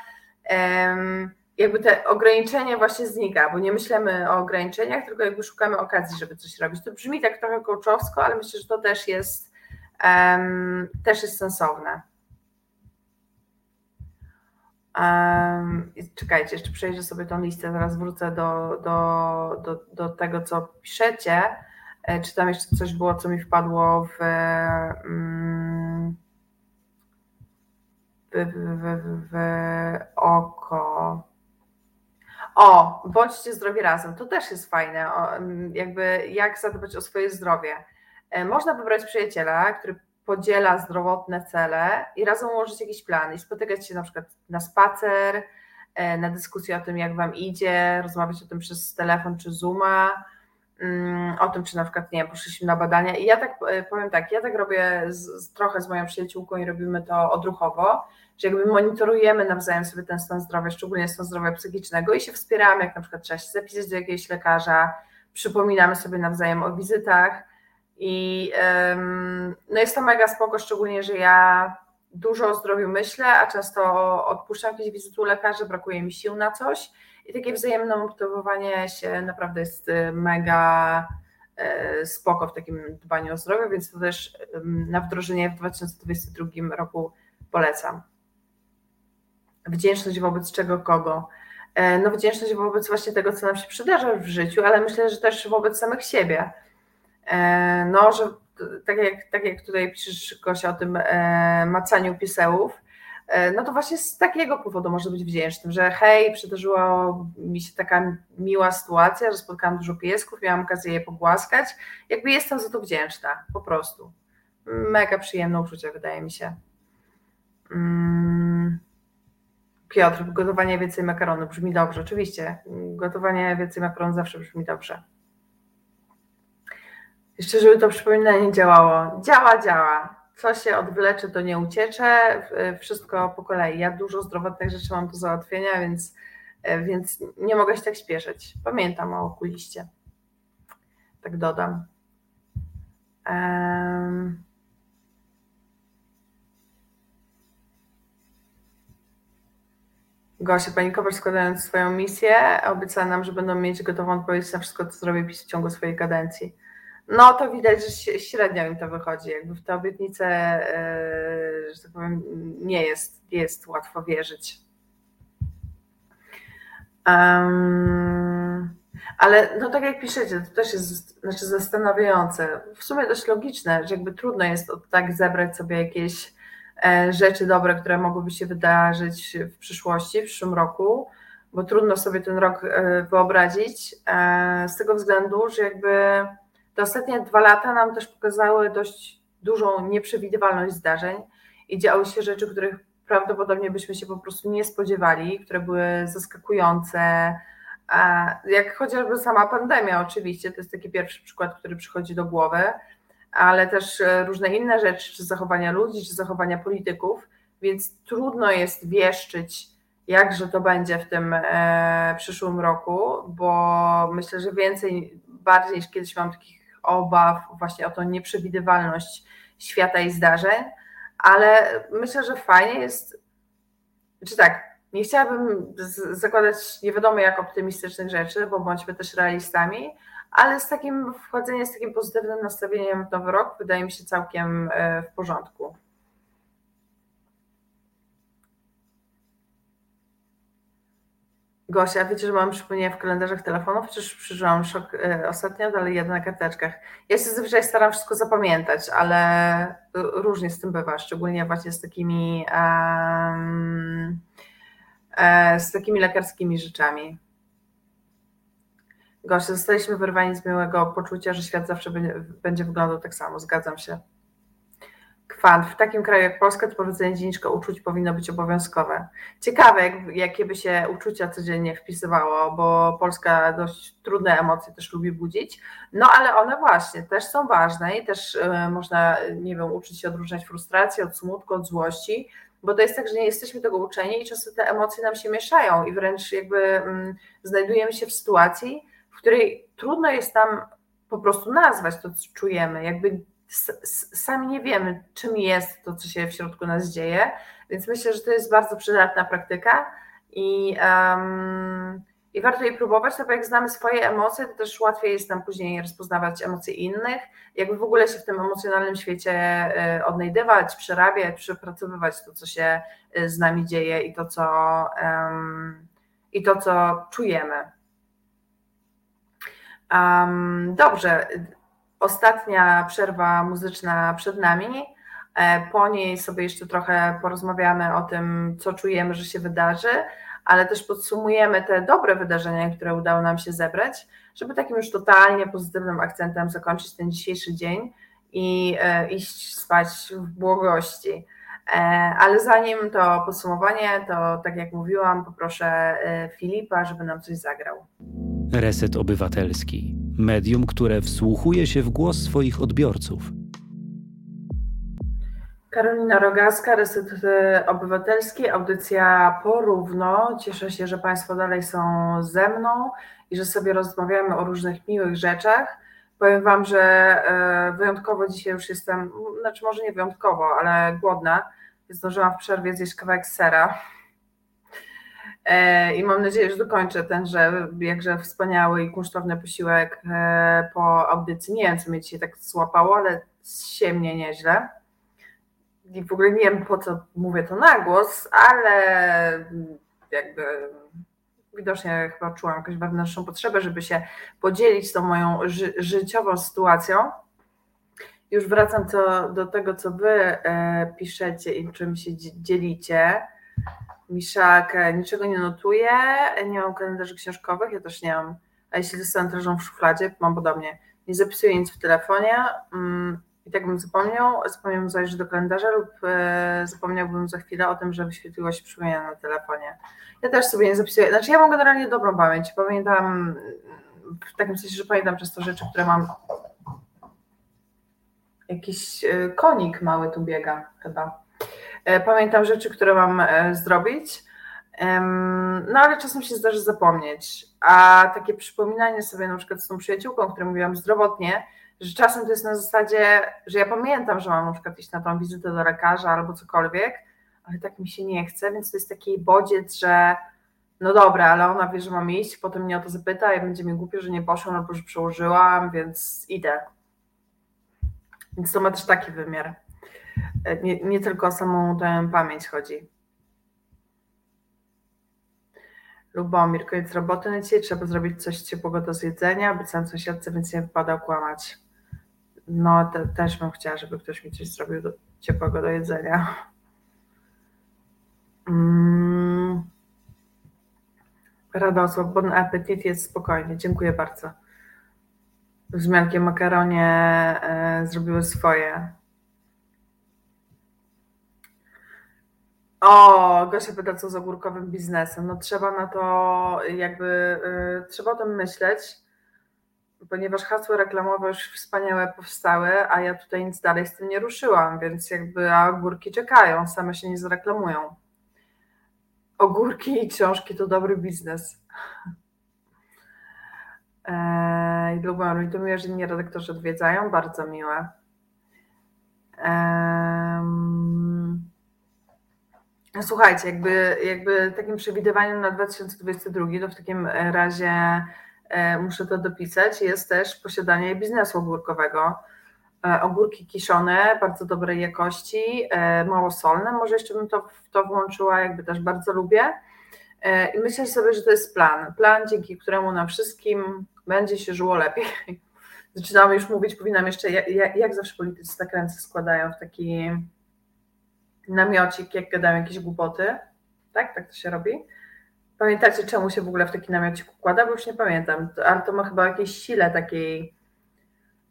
Jakby te ograniczenie właśnie znika, bo nie myślimy o ograniczeniach, tylko jakby szukamy okazji, żeby coś robić. To brzmi tak trochę kołczowsko, ale myślę, że to też jest, też jest sensowne. Um, czekajcie, jeszcze przejrzę sobie tą listę, zaraz wrócę do, do, do, do tego, co piszecie. E, czy tam jeszcze coś było, co mi wpadło w, mm, w, w, w, w oko. O, bądźcie zdrowi razem. To też jest fajne. O, mm, jakby jak zadbać o swoje zdrowie. E, można wybrać przyjaciela, który podziela zdrowotne cele i razem ułożyć jakiś plan i spotykać się na przykład na spacer, e, na dyskusję o tym, jak Wam idzie, rozmawiać o tym przez telefon czy Zooma, mm, o tym, czy na przykład, nie wiem, poszliśmy na badania. I ja tak e, powiem tak, ja tak robię z, trochę z moją przyjaciółką i robimy to odruchowo, że jakby monitorujemy nawzajem sobie ten stan zdrowia, szczególnie stan zdrowia psychicznego i się wspieramy, jak na przykład trzeba się zapisać do jakiegoś lekarza, przypominamy sobie nawzajem o wizytach, i no jest to mega spoko, szczególnie, że ja dużo o zdrowiu myślę, a często odpuszczam jakieś wizyty u lekarzy, brakuje mi sił na coś i takie wzajemne motywowanie się naprawdę jest y, mega y, spoko w takim dbaniu o zdrowie, więc to też na wdrożenie w 2022 roku polecam. Wdzięczność wobec czego, kogo? E, no wdzięczność wobec właśnie tego, co nam się przydarza w życiu, ale myślę, że też wobec samych siebie. E, no, że tak jak, tak jak tutaj piszesz Gosia o tym e, macaniu pisełów, no to właśnie z takiego powodu może być wdzięcznym, że hej, przydarzyła mi się taka miła sytuacja, że spotkałam dużo piesków, miałam okazję je pogłaskać, jakby jestem za to wdzięczna, po prostu. Mega przyjemne uczucie, wydaje mi się. Mm. Piotr, gotowanie więcej makaronu brzmi dobrze, oczywiście. Gotowanie więcej makaronu zawsze brzmi dobrze. Jeszcze, żeby to przypominanie działało. Działa, działa. Co się odwyleczy, to nie uciecze. Wszystko po kolei. Ja dużo zdrowotnych rzeczy mam do załatwienia, więc, więc nie mogę się tak śpieszyć. Pamiętam o okuliście. Tak dodam. Um. Gosia Panikowicz składając swoją misję obiecała nam, że będą mieć gotową odpowiedź na wszystko, co zrobi PiS w ciągu swojej kadencji. No to widać, że średnio im to wychodzi. Jakby w te obietnice, e, że tak powiem, nie jest, jest łatwo wierzyć. Um, ale no tak jak piszecie, to też jest znaczy zastanawiające. W sumie dość logiczne, że jakby trudno jest od tak zebrać sobie jakieś E, rzeczy dobre, które mogłyby się wydarzyć w przyszłości, w przyszłym roku, bo trudno sobie ten rok e, wyobrazić, z tego względu, że jakby te ostatnie dwa lata nam też pokazały dość dużą nieprzewidywalność zdarzeń i działy się rzeczy, których prawdopodobnie byśmy się po prostu nie spodziewali, które były zaskakujące, jak chociażby sama pandemia oczywiście, to jest taki pierwszy przykład, który przychodzi do głowy, ale też e, różne inne rzeczy, czy zachowania ludzi, czy zachowania polityków, więc trudno jest wieszczyć, jakże to będzie w tym e, przyszłym roku, bo myślę, że więcej, bardziej niż kiedyś mam takich obaw właśnie o tą nieprzewidywalność świata i zdarzeń, ale myślę, że fajnie jest, czy tak, nie chciałabym zakładać nie wiadomo jak optymistycznych rzeczy, bo bądźmy też realistami, ale z takim wchodzeniem, z takim pozytywnym nastawieniem w nowy rok wydaje mi się całkiem e, w porządku. Gosia, wiecie, że mam przypomnienia w kalendarzach telefonów, chociaż przeżyłam szok e, ostatnio, dalej jadę na karteczkach. Ja się zazwyczaj staram wszystko zapamiętać, ale różnie z tym bywa, szczególnie właśnie z takimi um, z takimi lekarskimi rzeczami. Gosia, zostaliśmy wyrwani z miłego poczucia, że świat zawsze będzie, będzie wyglądał tak samo. Zgadzam się. Kwant. W takim kraju jak Polska to powiedzenie dzienniczka uczuć powinno być obowiązkowe. Ciekawe, jak, jakie by się uczucia codziennie wpisywało, bo Polska dość trudne emocje też lubi budzić. No ale one właśnie też są ważne i też y, można, nie wiem, uczyć się odróżniać frustracji od smutku, od złości, bo to jest tak, że nie jesteśmy tego uczeni i często te emocje nam się mieszają i wręcz jakby mm, znajdujemy się w sytuacji, w której trudno jest nam po prostu nazwać to, co czujemy. Jakby sami nie wiemy, czym jest to, co się w środku nas dzieje, więc myślę, że to jest bardzo przydatna praktyka i, um, i warto jej próbować, no bo jak znamy swoje emocje, to też łatwiej jest nam później rozpoznawać emocje innych, jakby w ogóle się w tym emocjonalnym świecie e, odnajdywać, przerabiać, przepracowywać to, co się e, z nami dzieje i to, co, um, i to, co czujemy. Um, dobrze, ostatnia przerwa muzyczna przed nami. E, po niej sobie jeszcze trochę porozmawiamy o tym, co czujemy, że się wydarzy, ale też podsumujemy te dobre wydarzenia, które udało nam się zebrać, żeby takim już totalnie pozytywnym akcentem zakończyć ten dzisiejszy dzień i e, iść spać w błogości. E, ale zanim to podsumowanie, to tak jak mówiłam, poproszę Filipa, żeby nam coś zagrał. Reset Obywatelski. Medium, które wsłuchuje się w głos swoich odbiorców. Karolina Rogaska, Reset Obywatelski, audycja porówno. Cieszę się, że Państwo dalej są ze mną i że sobie rozmawiamy o różnych miłych rzeczach. Powiem Wam, że e, wyjątkowo dzisiaj już jestem, znaczy może nie wyjątkowo, ale głodna, Zdążyłam w przerwie zjeść kawałek sera. E, I mam nadzieję, że dokończę tenże jakże wspaniały i kunsztowny posiłek e, po audycji. Nie wiem, co mnie dzisiaj tak złapało, ale się mnie nieźle. I w ogóle nie wiem, po co mówię to na głos, ale jakby widocznie chyba czułam jakąś wewnętrzną potrzebę, żeby się podzielić tą moją ży życiową sytuacją. Już wracam co, do tego, co wy e, piszecie i czym się dzielicie. Miszak e, niczego nie notuje, nie mam kalendarzy książkowych, ja też nie mam. A jeśli dostanę w szufladzie, mam podobnie. Nie zapisuję nic w telefonie mm, i tak bym zapomniał, zapomniałbym zajrzeć do kalendarza lub e, zapomniałbym za chwilę o tym, że wyświetliło się przypomnienie na telefonie. Ja też sobie nie zapisuję, znaczy ja mam generalnie dobrą pamięć, pamiętam w takim sensie, że pamiętam często rzeczy, które mam jakiś e, konik mały tu biega chyba. E, pamiętam rzeczy, które mam e, zrobić, no ale czasem się zdarzy zapomnieć. A takie przypominanie sobie na przykład z tą przyjaciółką, którą mówiłam zdrowotnie, że czasem to jest na zasadzie, że ja pamiętam, że mam na przykład iść na tą wizytę do lekarza albo cokolwiek, ale tak mi się nie chce, więc to jest taki bodziec, że no dobra, ale ona wie, że mam iść, potem mnie o to zapyta i będzie mi głupio, że nie poszłam albo że przełożyłam, więc idę. Więc to ma też taki wymiar. E, nie, nie tylko o samą tę pamięć chodzi. Lubomir, koniec roboty na dzisiaj, trzeba zrobić coś ciepłego do zjedzenia, być sam sąsiadce, więc nie wypada kłamać. No, te, też bym chciała, żeby ktoś mi coś zrobił do, ciepłego do jedzenia. Mm. Radosław, bon appetit jest spokojnie, dziękuję bardzo. Wzmianki makaronie e, zrobiły swoje. O, Gosia pyta, co z ogórkowym biznesem. No trzeba na to jakby, y, trzeba o tym myśleć, ponieważ hasła reklamowe już wspaniałe powstały, a ja tutaj nic dalej z tym nie ruszyłam, więc jakby a ogórki czekają, same się nie zreklamują. Ogórki i książki to dobry biznes. Eee, lubię, to miłe, że inni redaktorzy odwiedzają, bardzo miłe. Eee, Słuchajcie, jakby, jakby takim przewidywaniem na 2022, to w takim razie muszę to dopisać, jest też posiadanie biznesu ogórkowego. E, ogórki kiszone, bardzo dobrej jakości, e, mało solne, może jeszcze bym to, to włączyła, jakby też bardzo lubię. I myślę sobie, że to jest plan. Plan, dzięki któremu nam wszystkim będzie się żyło lepiej. Zaczynamy już mówić, powinnam jeszcze, jak, jak zawsze politycy tak ręce składają w taki namiocik, jak gadają jakieś głupoty. Tak? Tak to się robi. Pamiętacie, czemu się w ogóle w taki namiocik układa? Bo już nie pamiętam, ale to ma chyba jakieś sile takiej,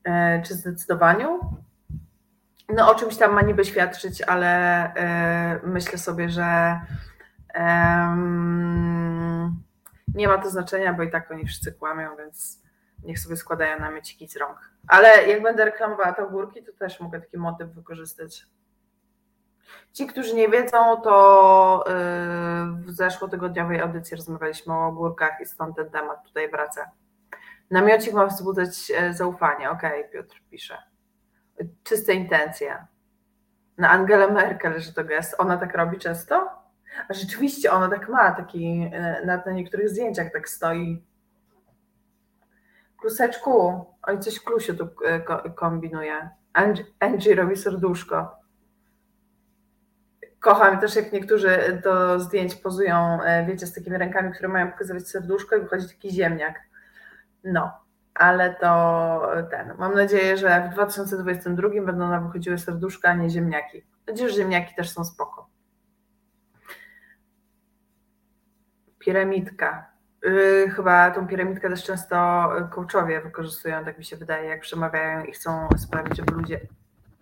e, czy zdecydowaniu. No o czymś tam ma niby świadczyć, ale e, myślę sobie, że nie ma to znaczenia, bo i tak oni wszyscy kłamią, więc niech sobie składają namiociki z rąk. Ale jak będę reklamowała te ogórki, to też mogę taki motyw wykorzystać. Ci, którzy nie wiedzą, to y, w zeszłotygodniowej audycji rozmawialiśmy o ogórkach i stąd ten temat tutaj wraca. Namiocik ma wzbudzać e, zaufanie. Okej, okay, Piotr pisze. Czyste intencje. Na Angelę Merkel, że to gest. Ona tak robi często? A rzeczywiście ona tak ma, taki e, na, na niektórych zdjęciach tak stoi. Kluseczku, oj coś Klusiu tu e, kombinuje. Angie, Angie robi serduszko. Kocham też, jak niektórzy do zdjęć pozują, e, wiecie, z takimi rękami, które mają pokazywać serduszko i wychodzi taki ziemniak. No, ale to ten. Mam nadzieję, że w 2022 będą nam wychodziły serduszka, a nie ziemniaki. Chociaż ziemniaki też są spoko. Piramidka. Yy, chyba tą piramidkę też często coachowie wykorzystują, tak mi się wydaje, jak przemawiają i chcą sprawić, żeby ludzie.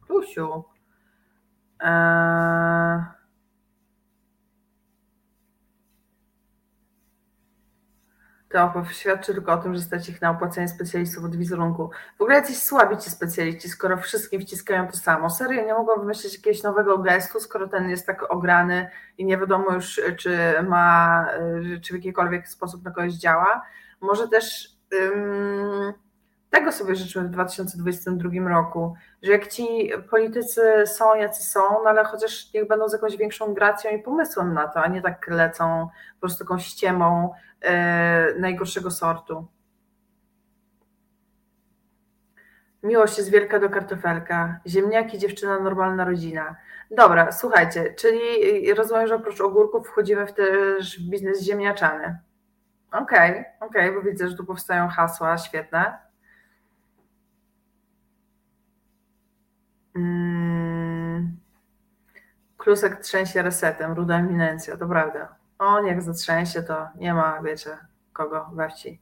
Lusiu, Eee, to świadczy tylko o tym, że stać ich na opłacenie specjalistów od wizerunku. W ogóle jacyś słabi ci specjaliści, skoro wszystkim wciskają to samo. Serio, nie mogą wymyślić jakiegoś nowego gestu, skoro ten jest tak ograny i nie wiadomo już, czy ma, czy w jakikolwiek sposób na kogoś działa. Może też Tego sobie życzymy w 2022 roku, że jak ci politycy są, jacy są, no ale chociaż niech będą z jakąś większą gracją i pomysłem na to, a nie tak lecą po prostu taką ściemą yy, najgorszego sortu. Miłość jest wielka do kartofelka. Ziemniaki, dziewczyna, normalna rodzina. Dobra, słuchajcie, czyli rozumiem, że oprócz ogórków wchodzimy w też biznes ziemniaczany. Okej, okay, okej, okay, bo widzę, że tu powstają hasła, świetne. Mm. Klusek trzęsie resetem, ruda eminencja, to prawda. On jak zatrzęsie, to nie ma, wiecie, kogo we wsi.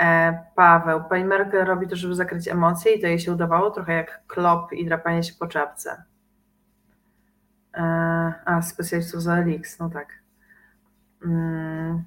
E, Paweł, pani Merkel robi to, żeby zakryć emocje i to jej się udawało, trochę jak klop i drapanie się po czapce. E, a, specjalistów za Elix, no tak. Mm.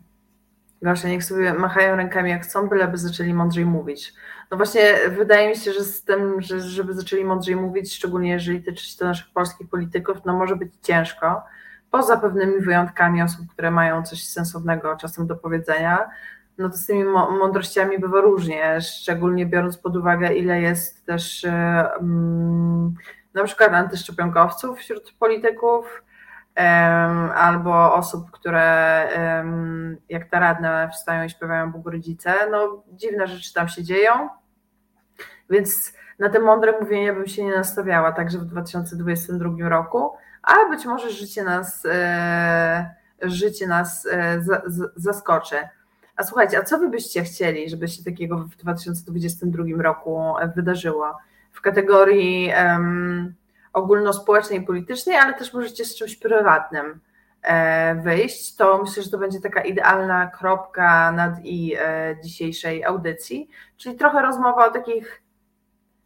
Niech sobie machają rękami jak chcą, byleby zaczęli mądrzej mówić. No właśnie, wydaje mi się, że z tym, że żeby zaczęli mądrzej mówić, szczególnie jeżeli tyczy się to naszych polskich polityków, no może być ciężko. Poza pewnymi wyjątkami osób, które mają coś sensownego czasem do powiedzenia, no to z tymi mądrościami bywa różnie, szczególnie biorąc pod uwagę, ile jest też um, na przykład antyszczepionkowców wśród polityków, albo osób, które jak ta radna wstają i śpiewają Bóg rodzice. No dziwne rzeczy tam się dzieją, więc na te mądre mówienie bym się nie nastawiała także w 2022 roku, ale być może życie nas, e, życie nas e, zaskoczy. A słuchajcie, a co wy byście chcieli, żeby się takiego w 2022 roku wydarzyło? W kategorii um, ogólnospołecznej i politycznej, ale też możecie z czymś prywatnym e, wyjść. To myślę, że to będzie taka idealna kropka nad i e, dzisiejszej audycji, czyli trochę rozmowa o takich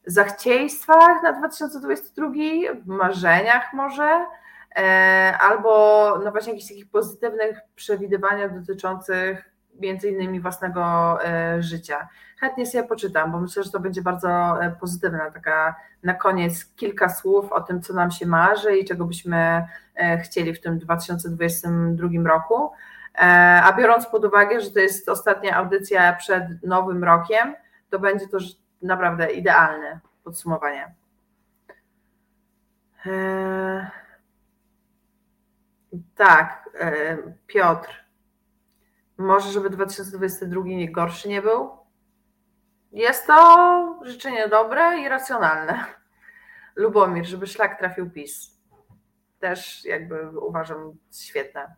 zachciejstwach na 2022, marzeniach może, e, albo no właśnie jakichś takich pozytywnych przewidywaniach dotyczących między innymi własnego życia chętnie sobie poczytam, bo myślę, że to będzie bardzo e, pozytywna taka na koniec kilka słów o tym, co nam się marzy i czego byśmy e, chcieli w tym 2022 roku. E, a biorąc pod uwagę, że to jest ostatnia audycja przed nowym rokiem, to będzie to naprawdę idealne podsumowanie. Tak, Piotr. Może, żeby 2022 gorszy nie był? Jest to życzenie dobre i racjonalne. Lubomir, żeby szlak trafił PiS. Też jakby uważam świetne.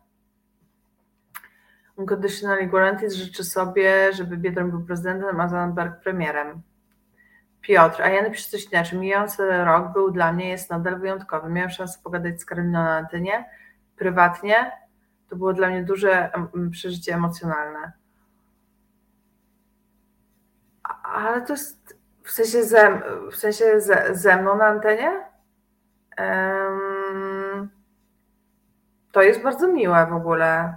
Unconditionally Guaranteed życzy sobie, żeby Biedron był prezydentem, a Zandberg premierem. Piotr, a ja napiszę coś inaczej. Mijający rok był dla mnie, jest nadal wyjątkowy. Miałem szansę pogadać z Karoliną na antenie, prywatnie. To było dla mnie duże przeżycie emocjonalne ale to jest w sensie ze, w sensie ze, ze mną na antenie? Um, to jest bardzo miłe w ogóle.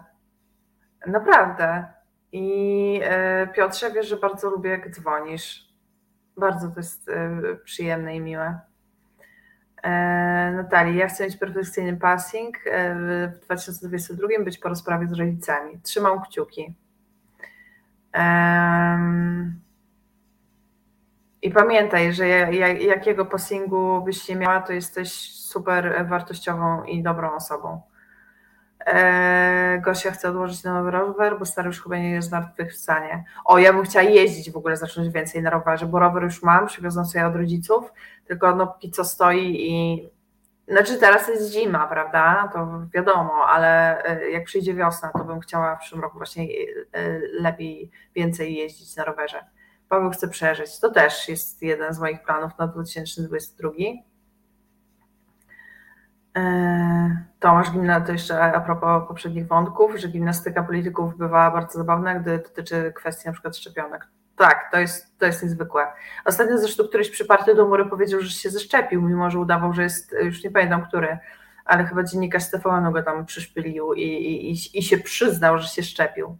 Naprawdę. I e, Piotrze, wiesz, że bardzo lubię, jak dzwonisz. Bardzo to jest e, przyjemne i miłe. E, Natalii, ja chcę mieć perfekcyjny passing w 2022, być po rozprawie z rodzicami. Trzymam kciuki. I pamiętaj, że jakiego passingu byś nie miała, to jesteś super wartościową i dobrą osobą. Eee, Gosia chce odłożyć na nowy rower, bo stary już chyba nie jest stanie. O, ja bym chciała jeździć w ogóle, zacząć więcej na rowerze, bo rower już mam, przywiozłem sobie od rodziców, tylko no póki co stoi i znaczy teraz jest zima, prawda, to wiadomo, ale e, jak przyjdzie wiosna, to bym chciała w przyszłym roku właśnie e, lepiej, więcej jeździć na rowerze. Paweł chce przeżyć. To też jest jeden z moich planów na 2022. E, Tomasz Gimna, to jeszcze a propos poprzednich wątków, że gimnastyka polityków bywa bardzo zabawna, gdy dotyczy kwestii przykład szczepionek. Tak, to jest, to jest niezwykłe. Ostatnio zresztą któryś przyparty do mury powiedział, że się zeszczepił, mimo że udawał, że jest, już nie pamiętam który, ale chyba dziennikarz Stefanu go tam przyszpylił i, i, i się przyznał, że się szczepił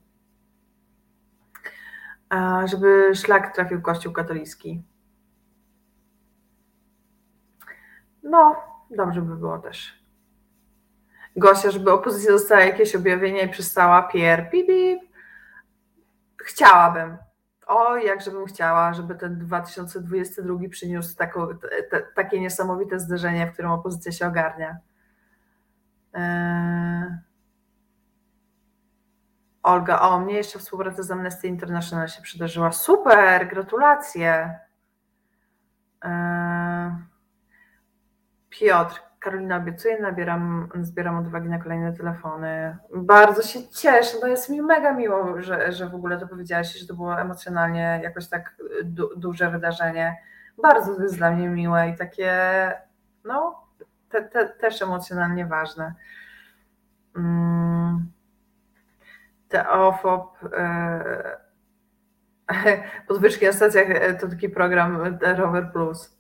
żeby szlak trafił Kościół katolicki. No, dobrze by było też. Gosia, żeby opozycja dostała jakieś objawienia i przestała pier, pip, pip. Chciałabym. O, jakże bym chciała, żeby ten 2022 przyniósł taką, te, takie niesamowite zderzenie, w którym opozycja się ogarnia. Eee... Olga, o, mnie jeszcze współpraca z Amnesty International się przydarzyła. Super, gratulacje. Eee... Piotr, Karolina obiecuje, nabieram, zbieram odwagi na kolejne telefony. Bardzo się cieszę, to jest mi mega miło, że, że w ogóle to powiedziałaś, że to było emocjonalnie jakoś tak du, duże wydarzenie. Bardzo to jest dla mnie miłe i takie, no, te, te, też emocjonalnie ważne. Mm. Teofop, e, podwyżki na stacjach e, to taki program Rower Plus.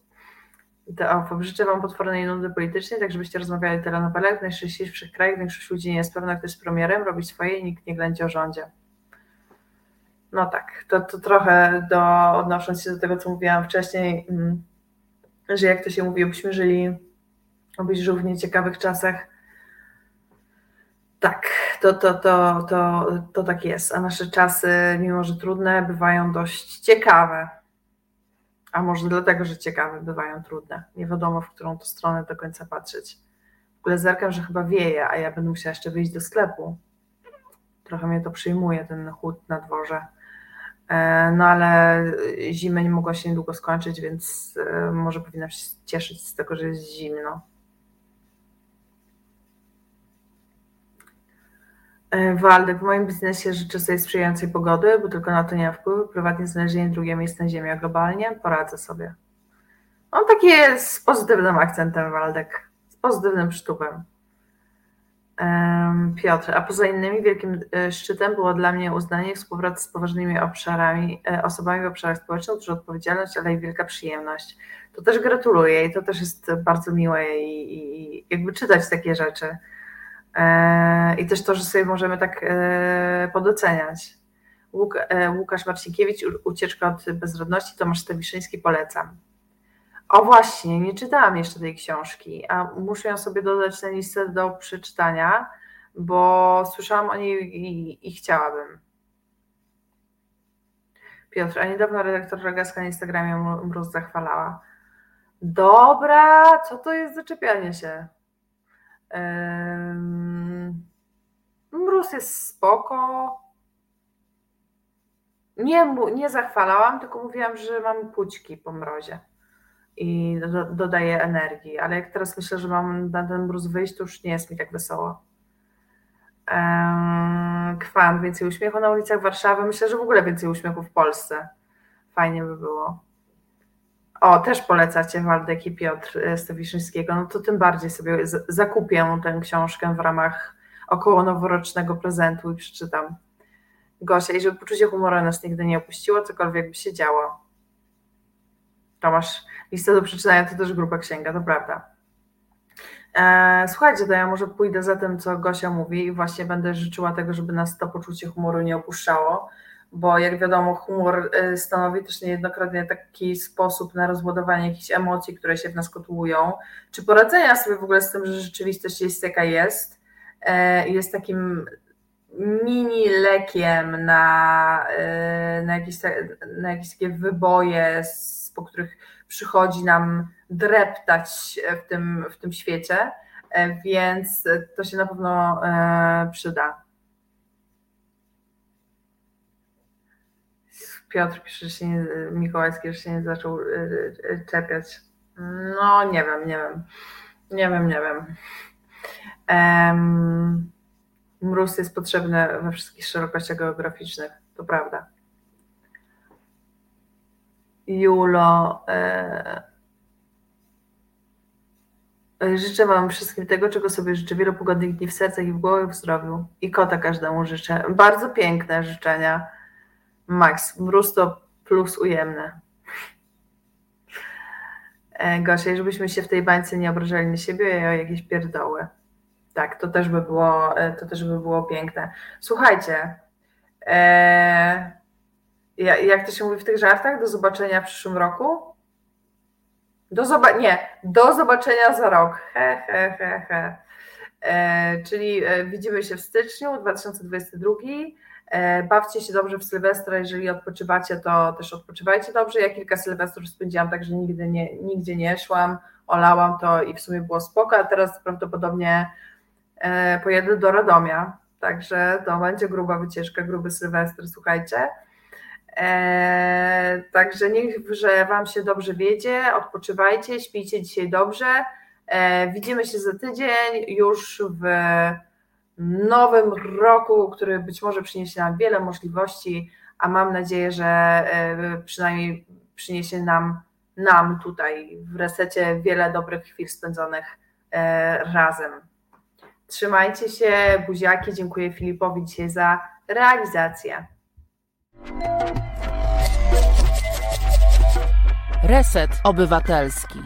Teofop, życzę Wam potwornej nudy politycznej, tak żebyście rozmawiali o telenowelach w najszczęśliwszych krajach. Większość ludzi nie jest pewna, kto jest premierem, robi swoje i nikt nie ględzi o rządzie. No tak, to, to trochę do, odnosząc się do tego, co mówiłam wcześniej, mm, że jak to się mówi, byśmy żyli, obyś w nieciekawych czasach. Tak, to, to, to, to, to tak jest. A nasze czasy, mimo że trudne, bywają dość ciekawe a może dlatego, że ciekawe bywają trudne. Nie wiadomo, w którą to stronę do końca patrzeć. W ogóle zerkam, że chyba wieje, a ja będę musiała jeszcze wyjść do sklepu. Trochę mnie to przyjmuje, ten chłód na dworze. E, no ale zima nie mogła się niedługo skończyć, więc e, może powinnam się cieszyć z tego, że jest zimno. Waldek, w moim biznesie życzę sobie sprzyjającej pogody, bo tylko na to nie ma wpływu. Prywatnie znalezienie drugie miejsce na ziemi, a globalnie poradzę sobie. On taki jest z pozytywnym akcentem, Waldek, z pozytywnym sztupem. Piotr, a poza innymi wielkim e, szczytem było dla mnie uznanie współpracy z poważnymi obszarami, e, osobami w obszarach społecznych, duża odpowiedzialność, ale i wielka przyjemność. To też gratuluję i to też jest bardzo miłe i, i jakby czytać takie rzeczy. E, I też to, że sobie możemy tak e, podoceniać. E, Łukasz Marcinkiewicz, Ucieczka od bezrodności, Tomasz Stawiszyński, polecam. O właśnie, nie czytałam jeszcze tej książki, a muszę ją sobie dodać na listę do przeczytania, bo słyszałam o niej i, i chciałabym. Piotr, a niedawno redaktor Rogaska na Instagramie mróz zachwalała. Dobra, co to jest zaczepianie się? Mróz jest spoko. Nie, nie zachwalałam, tylko mówiłam, że mam pućki po mrozie i do, dodaję energii, ale jak teraz myślę, że mam na ten mróz wyjść, to już nie jest mi tak wesoło. Kwan, więcej uśmiechu na ulicach Warszawy. Myślę, że w ogóle więcej uśmiechu w Polsce. Fajnie by było. O, też polecacie Waldek i Piotr e, Stawiszyńskiego, no to tym bardziej sobie zakupię tę książkę w ramach około noworocznego prezentu i przeczytam. Gosia, i żeby poczucie humoru nas nigdy nie opuściło, cokolwiek by się działo. Tomasz, lista do przeczytania to też grupa księga, to prawda. E, słuchajcie, to ja może pójdę za tym, co Gosia mówi i właśnie będę życzyła tego, żeby nas to poczucie humoru nie opuszczało bo jak wiadomo, humor y, stanowi też niejednokrotnie taki sposób na rozładowanie jakichś emocji, które się w nas kotłują, czy poradzenia sobie w ogóle z tym, że rzeczywistość jest jaka jest, y, jest takim mini lekiem na, y, na, jakieś, na jakieś takie wyboje, po których przychodzi nam dreptać w tym, w tym świecie, więc to się na pewno przyda. Piotr pisze, że się nie, Mikołajski, że się nie zaczął y, y, czepiać. No, nie wiem, nie wiem. Nie wiem, nie wiem. Um, mróz jest potrzebny we wszystkich szerokościach geograficznych, to prawda. Julo, e, życzę Wam wszystkim tego, czego sobie życzę. Wielu pogodnych dni w sercach i w głowie, w zdrowiu. I kota każdemu życzę. Bardzo piękne życzenia. Max, mróz to plus ujemne. E, Gosia, żebyśmy się w tej bańce nie obrażali na siebie o jakieś pierdoły. Tak, to też by było, e, to też by było piękne. Słuchajcie, e, jak to się mówi w tych żartach? Do zobaczenia w przyszłym roku? Do zoba- nie, do zobaczenia za rok. He, he, he, he. E, czyli e, widzimy się w styczniu 2022 E, bawcie się dobrze w Sylwestra, jeżeli odpoczywacie, to też odpoczywajcie dobrze. Ja kilka Sylwestrów spędziłam tak, że nigdy nie, nigdzie nie szłam, olałam to i w sumie było spoko, a teraz prawdopodobnie e, pojedę do Radomia, także to będzie gruba wycieczka, gruby Sylwestr, słuchajcie. Eee, także niech, że Wam się dobrze wiedzie, odpoczywajcie, śpijcie dzisiaj dobrze. Widzimy się za tydzień już w nowym roku, który być może przyniesie nam wiele możliwości, a mam nadzieję, że e, przynajmniej przyniesie nam, nam tutaj w resecie wiele dobrych chwil spędzonych e, razem. Trzymajcie się, buziaki, dziękuję Filipowi dzisiaj za realizację. Reset Obywatelski.